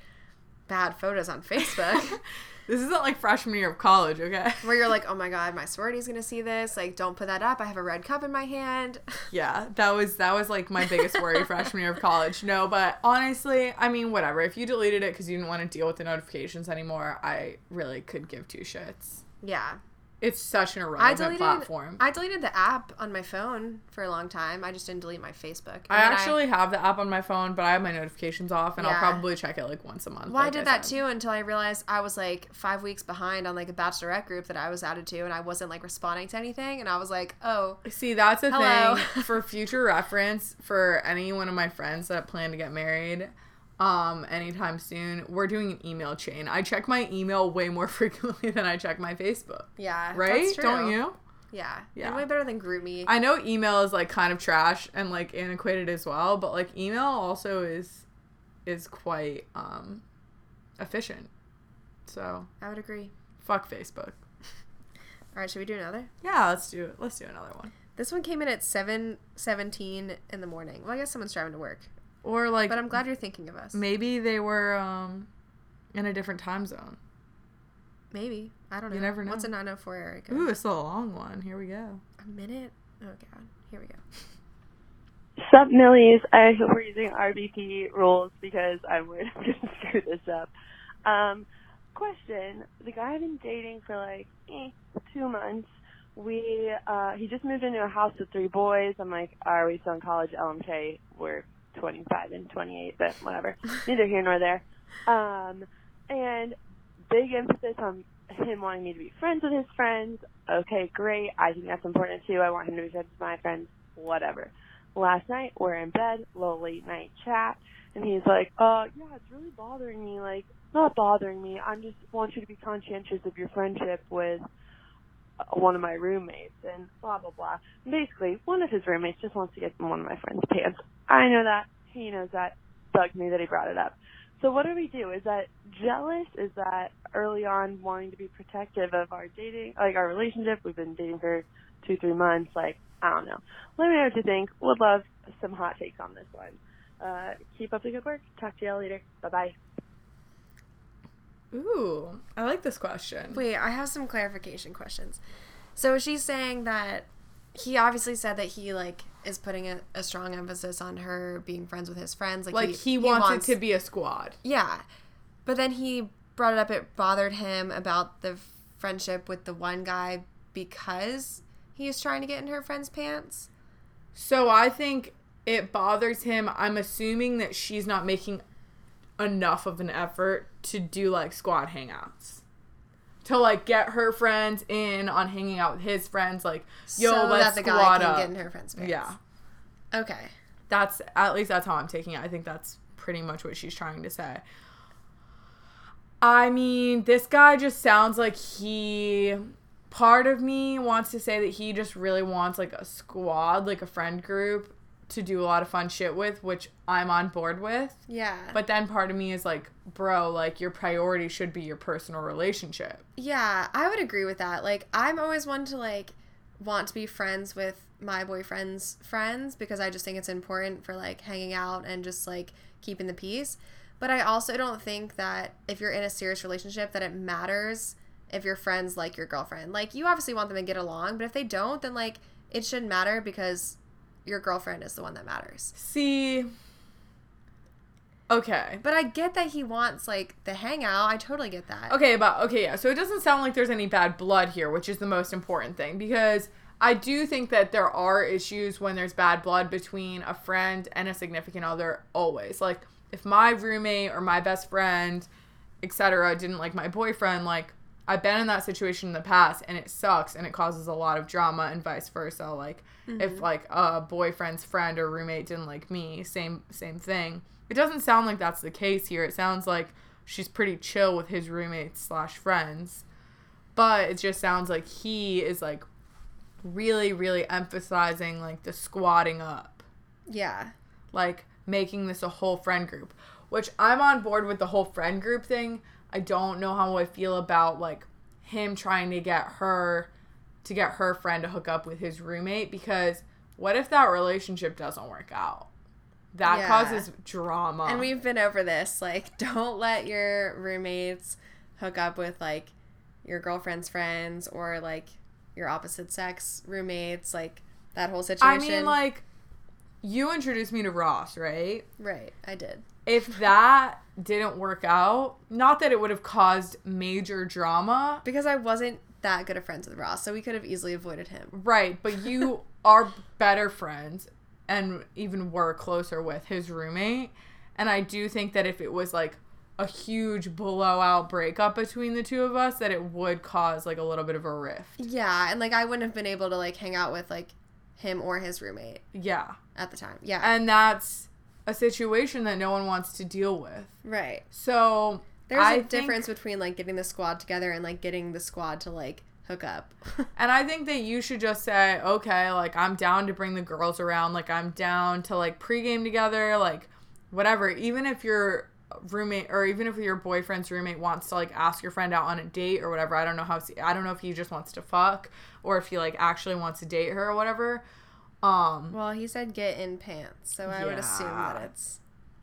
bad photos on Facebook [laughs] this isn't like freshman year of college, okay? [laughs] where you're like, "Oh my god, my sorority's to see this. Like don't put that up. I have a red cup in my hand." [laughs] Yeah, that was that was like my biggest worry freshman year of college. No, but honestly, I mean, whatever. If you deleted it because you didn't want to deal with the notifications anymore, I really could give two shits. yeah. It's such an I irrelevant deleted platform. I deleted the app on my phone for a long time. I just didn't delete my Facebook. And I actually have the app on my phone, but I have my notifications off, and I'll probably check it like once a month. Well, I like did that said. too until I realized I was like five weeks behind on like a bachelorette group that I was added to, and I wasn't like responding to anything. And I was like, oh, See, that's a Hello. thing [laughs] for future reference for any one of my friends that plan to get married um anytime soon. We're doing an email chain. I check my email way more [laughs] frequently than I check my Facebook. yeah, Right? Don't you? Yeah, Yeah. And way better than GroupMe. I know email is like kind of trash and like antiquated as well, but like email also is is quite um efficient. So, I would agree. fuck Facebook. [laughs] All right, should we do another? Yeah, let's do it. Let's do another one. This one came in at seven seventeen in the morning. Well, I guess someone's driving to work, Or like but I'm glad you're thinking of us. maybe they were um in a different time zone. Maybe I don't know. You never know. What's a know. 904 area code? Ooh, it's a long one. Here we go. A minute? Oh god. Here we go. Sup, Millies. I hope we're using RBP rules because I'm worried I'm going to screw this up. Um, question. The guy I've been dating for like eh, two months, we, uh, he just moved into a house with three boys. I'm like, are we still in college? LMK, we're 25 and 28, but whatever. [laughs] Neither here nor there. Um, and big emphasis on him wanting me to be friends with his friends. Okay, great. I think that's important too. I want him to be friends with my friends. Whatever last night we're in bed, little late night chat, and he's like, uh, yeah, it's really bothering me. Like, not bothering me. I'm just want you to be conscientious of your friendship with one of my roommates and blah blah blah. Basically, one of his roommates just wants to get in one of my friend's pants. I know that. He knows that. Bugged me that he brought it up. So what do we do? Is that jealous? Is that early on wanting to be protective of our dating, like our relationship? We've been dating for two, three months. Like, I don't know. Let me know what you think. Would love some hot takes on this one. Uh, keep up the good work. Talk to y'all later. Bye bye. Ooh, I like this question. Wait, I have some clarification questions. So she's saying that he obviously said that he like is putting a, a strong emphasis on her being friends with his friends. Like, like he, wants, it to be a squad. Yeah, but then he brought it up. It bothered him about the friendship with the one guy because he is trying to get in her friend's pants. So I think it bothers him. I'm assuming that she's not making enough of an effort to do like squad hangouts. To like get her friends in on hanging out with his friends, like yo, so let's that the guy can up. get in her friend's pants. yeah, Okay. that's at least that's how I'm taking it. I think that's pretty much what she's trying to say. I mean, this guy just sounds like he part of me wants to say that he just really wants like a squad, like a friend group to do a lot of fun shit with, which I'm on board with. Yeah. But then part of me is like, bro, like your priority should be your personal relationship. Yeah, I would agree with that. Like, I'm always one to like want to be friends with my boyfriend's friends because I just think it's important for like hanging out and just like keeping the peace. But I also don't think that if you're in a serious relationship that it matters if your friends like your girlfriend. Like, you obviously want them to get along, but if they don't, then like it shouldn't matter because your girlfriend is the one that matters. See, okay. But I get that he wants like the hangout. I totally get that. Okay, but okay, yeah. So it doesn't sound like there's any bad blood here, which is the most important thing because I do think that there are issues when there's bad blood between a friend and a significant other always. Like if my roommate or my best friend, etc., didn't like my boyfriend, like I've been in that situation in the past and it sucks and it causes a lot of drama and vice versa. Like if mm-hmm. like a boyfriend's friend or roommate didn't like me, same same thing. It doesn't sound like that's the case here. It sounds like she's pretty chill with his roommates slash friends. But it just sounds like he is like really, really emphasizing like the squatting up Yeah. like making this a whole friend group, which I'm on board with the whole friend group thing. I don't know how I feel about like him trying to get her to get her friend to hook up with his roommate because what if that relationship doesn't work out? That Yeah. causes drama. And we've been over this. Like, [laughs] don't let your roommates hook up with like your girlfriend's friends or like your opposite sex roommates. Like that whole situation. I mean like you introduced me to Ross, right? right? I did. If that didn't work out, not that it would have caused major drama, because I wasn't that good of friends with Ross, so we could have easily avoided him. Right, but you [laughs] are better friends and even were closer with his roommate. And I do think that if it was like a huge blowout breakup between the two of us, that it would cause like a little bit of a rift. Yeah, and like I wouldn't have been able to like hang out with like him or his roommate Yeah. at the time. Yeah, And that's a situation that no one wants to deal with. right. So There's I a think- difference between like getting the squad together and like getting the squad to like hook up. [laughs] And I think that you should just say, okay, like I'm down to bring the girls around. Like I'm down to like pregame together, like whatever. Even if your roommate or even if your boyfriend's roommate wants to like ask your friend out on a date or whatever. I don't know how I don't know if he just wants to fuck or if he like actually wants to date her or whatever. Um, well, he said get in pants, so I would assume that it's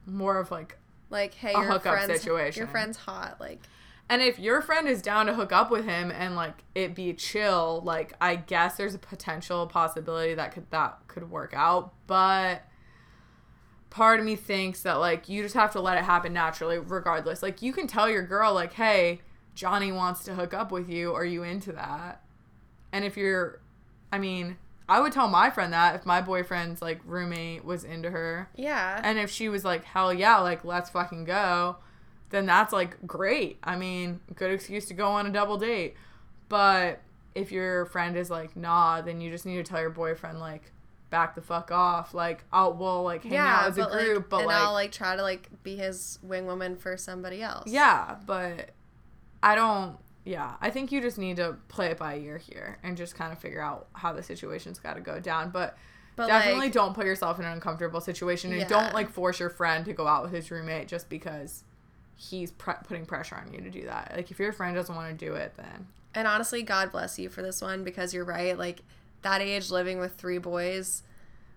more of like like hey, A your hookup friend's situation. Your friend's hot, like And if your friend is down to hook up with him and like it be chill, like I guess there's a potential possibility that could that could work out, but part of me thinks that like you just have to let it happen naturally regardless. Like you can tell your girl like, "Hey, Johnny wants to hook up with you. Are you into that?" And if you're I mean, I would tell my friend that if my boyfriend's like roommate was into her. yeah. And if she was like, hell yeah, like, let's fucking go, then that's like great. I mean, good excuse to go on a double date. But if your friend is like, nah, then you just need to tell your boyfriend, like, back the fuck off. Like, I'll, we'll, like, hang yeah, out as a but, group, like, but and like, I'll like try to like be his wing woman for somebody else. yeah, but I don't, yeah, I think you just need to play it by ear here and just kind of figure out how the situation's got to go down. But, But, definitely like- don't put yourself in an uncomfortable situation and Yeah. don't like force your friend to go out with his roommate just because he's pre- putting pressure on you to do that. Like if your friend doesn't want to do it, then And honestly, God bless you for this one because you're right. Like that age, living with three boys.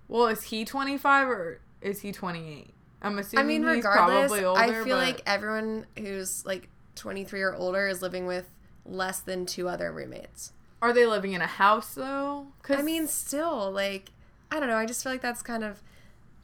well, is he 25 or is he 28? I'm assuming I mean, he's regardless, probably older. I feel but- like everyone who's like 23 or older is living with less than two other roommates. are they living in a house though? 'Cause I mean, still, like, I don't know. I just feel like that's kind of.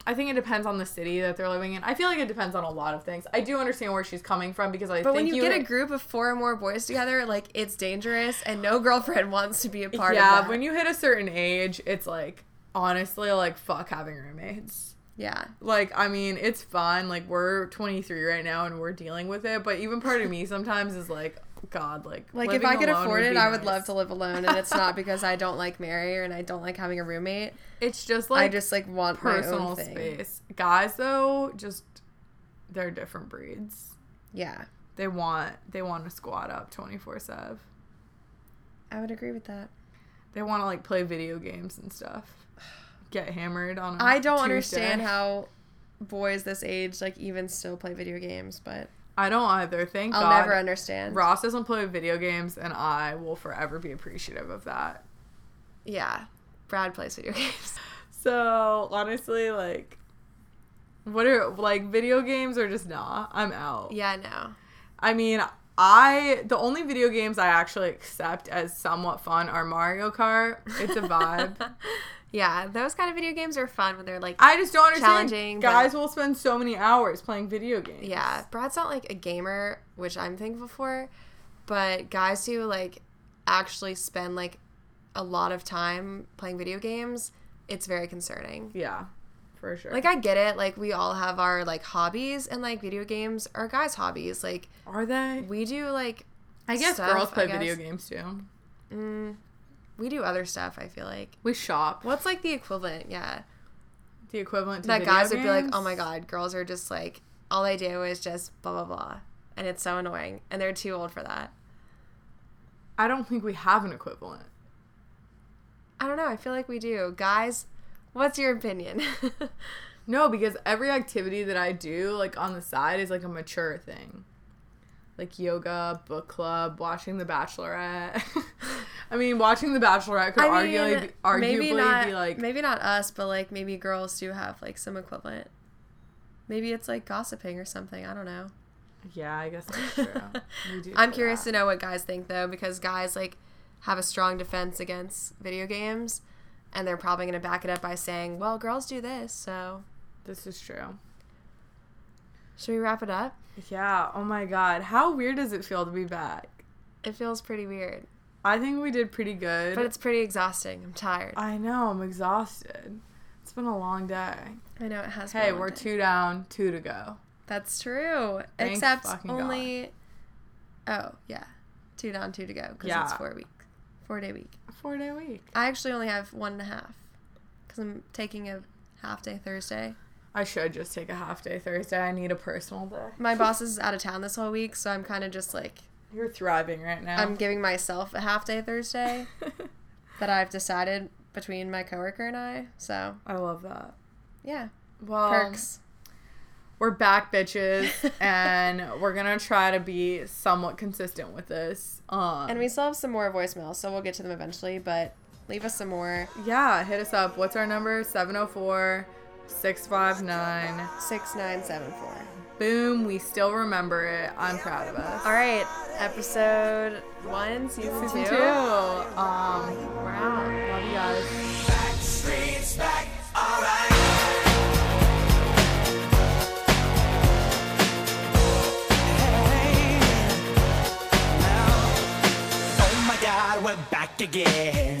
I think it depends on the city that they're living in. I feel like it depends on a lot of things. I do understand where she's coming from because I But think when you, get a group of four or more boys together, like it's dangerous, and no girlfriend [laughs] wants to be a part yeah, of that. Yeah, when you hit a certain age, it's like honestly like fuck having roommates. yeah, Like I mean, it's fun. Like we're 23 right now and we're dealing with it, but even part of me [laughs] sometimes is like god, like like if I could afford it, I would nice. love to live alone, and it's not [laughs] because I don't like Mary and I don't like having a roommate. It's just like I just like want my personal space. Guys though, just they're different breeds. Yeah, They want they want to squat up 24/7. I would agree with that. They want to like play video games and stuff. [sighs] Get hammered on. I I don't understand how boys this age like even still play video games, but I don't either. Thank I'll God. never understand. Ross doesn't play video games, and I will forever be appreciative of that. Yeah, Brad plays video [laughs] games. So honestly, like, what are like video games or just not. I'm out. yeah, no. I mean, I the only video games I actually accept as somewhat fun are Mario Kart. It's a vibe. [laughs] Yeah, those kind of video games are fun when they're like I just don't understand. Challenging, Guys but- will spend so many hours playing video games. Yeah, Brad's not like a gamer, which I'm thankful for, but guys who like actually spend like a lot of time playing video games, it's very concerning. Yeah, for sure. Like I get it, like we all have our like hobbies and like video games are guys' hobbies. Like are they? we do like I guess stuff, girls play I video games too. mm, we do other stuff, I feel like. We shop. What's like the equivalent? Yeah. The equivalent to that guys would be like, "Oh my god, girls are just like all they do is just blah blah blah." And it's so annoying, and they're too old for that. I don't think we have an equivalent. I don't know. I feel like we do. Guys, what's your opinion? [laughs] No, because every activity that I do, like on the side, is like a mature thing. Like yoga, book club, watching The Bachelorette. [laughs] I mean, watching The Bachelorette could I mean, arguably, be, arguably maybe not, be like, maybe not us, but like maybe girls do have like some equivalent. Maybe it's like gossiping or something. I don't know. yeah, I guess that's true. [laughs] I'm curious that. to know what guys think though, because guys like have a strong defense against video games, and they're probably gonna back it up by saying, "Well, girls do this." So, This is true. should we wrap it up? Yeah. Oh my God. How weird does it feel to be back? It feels pretty weird, I think we did pretty good. but it's pretty exhausting. I'm tired. I know. I'm exhausted. It's been a long day. I know it has. been Hey, a long we're day. two down, two to go. That's true. Except fucking God. only. Oh yeah, two down, two to go because Yeah. it's four week, four day week. Four day week. I actually only have one and a half because I'm taking a half day Thursday. I should just take a half day Thursday. I need a personal day. My boss is out of town this whole week, so I'm kind of just like You're thriving right now. I'm giving myself a half day Thursday [laughs] that I've decided between my coworker and I. So I love that. yeah, Well, perks. we're back, bitches, [laughs] and we're gonna try to be somewhat consistent with this. Um, And we still have some more voicemails, so we'll get to them eventually. But leave us some more. yeah, hit us up. What's our number? 704 659. Six nine seven four. Boom, we still remember it. I'm proud of us. All right, episode one, season, Season two. two. Um, We're out. love you guys. Streets back, alright. Hey, now, oh my God, we're back again.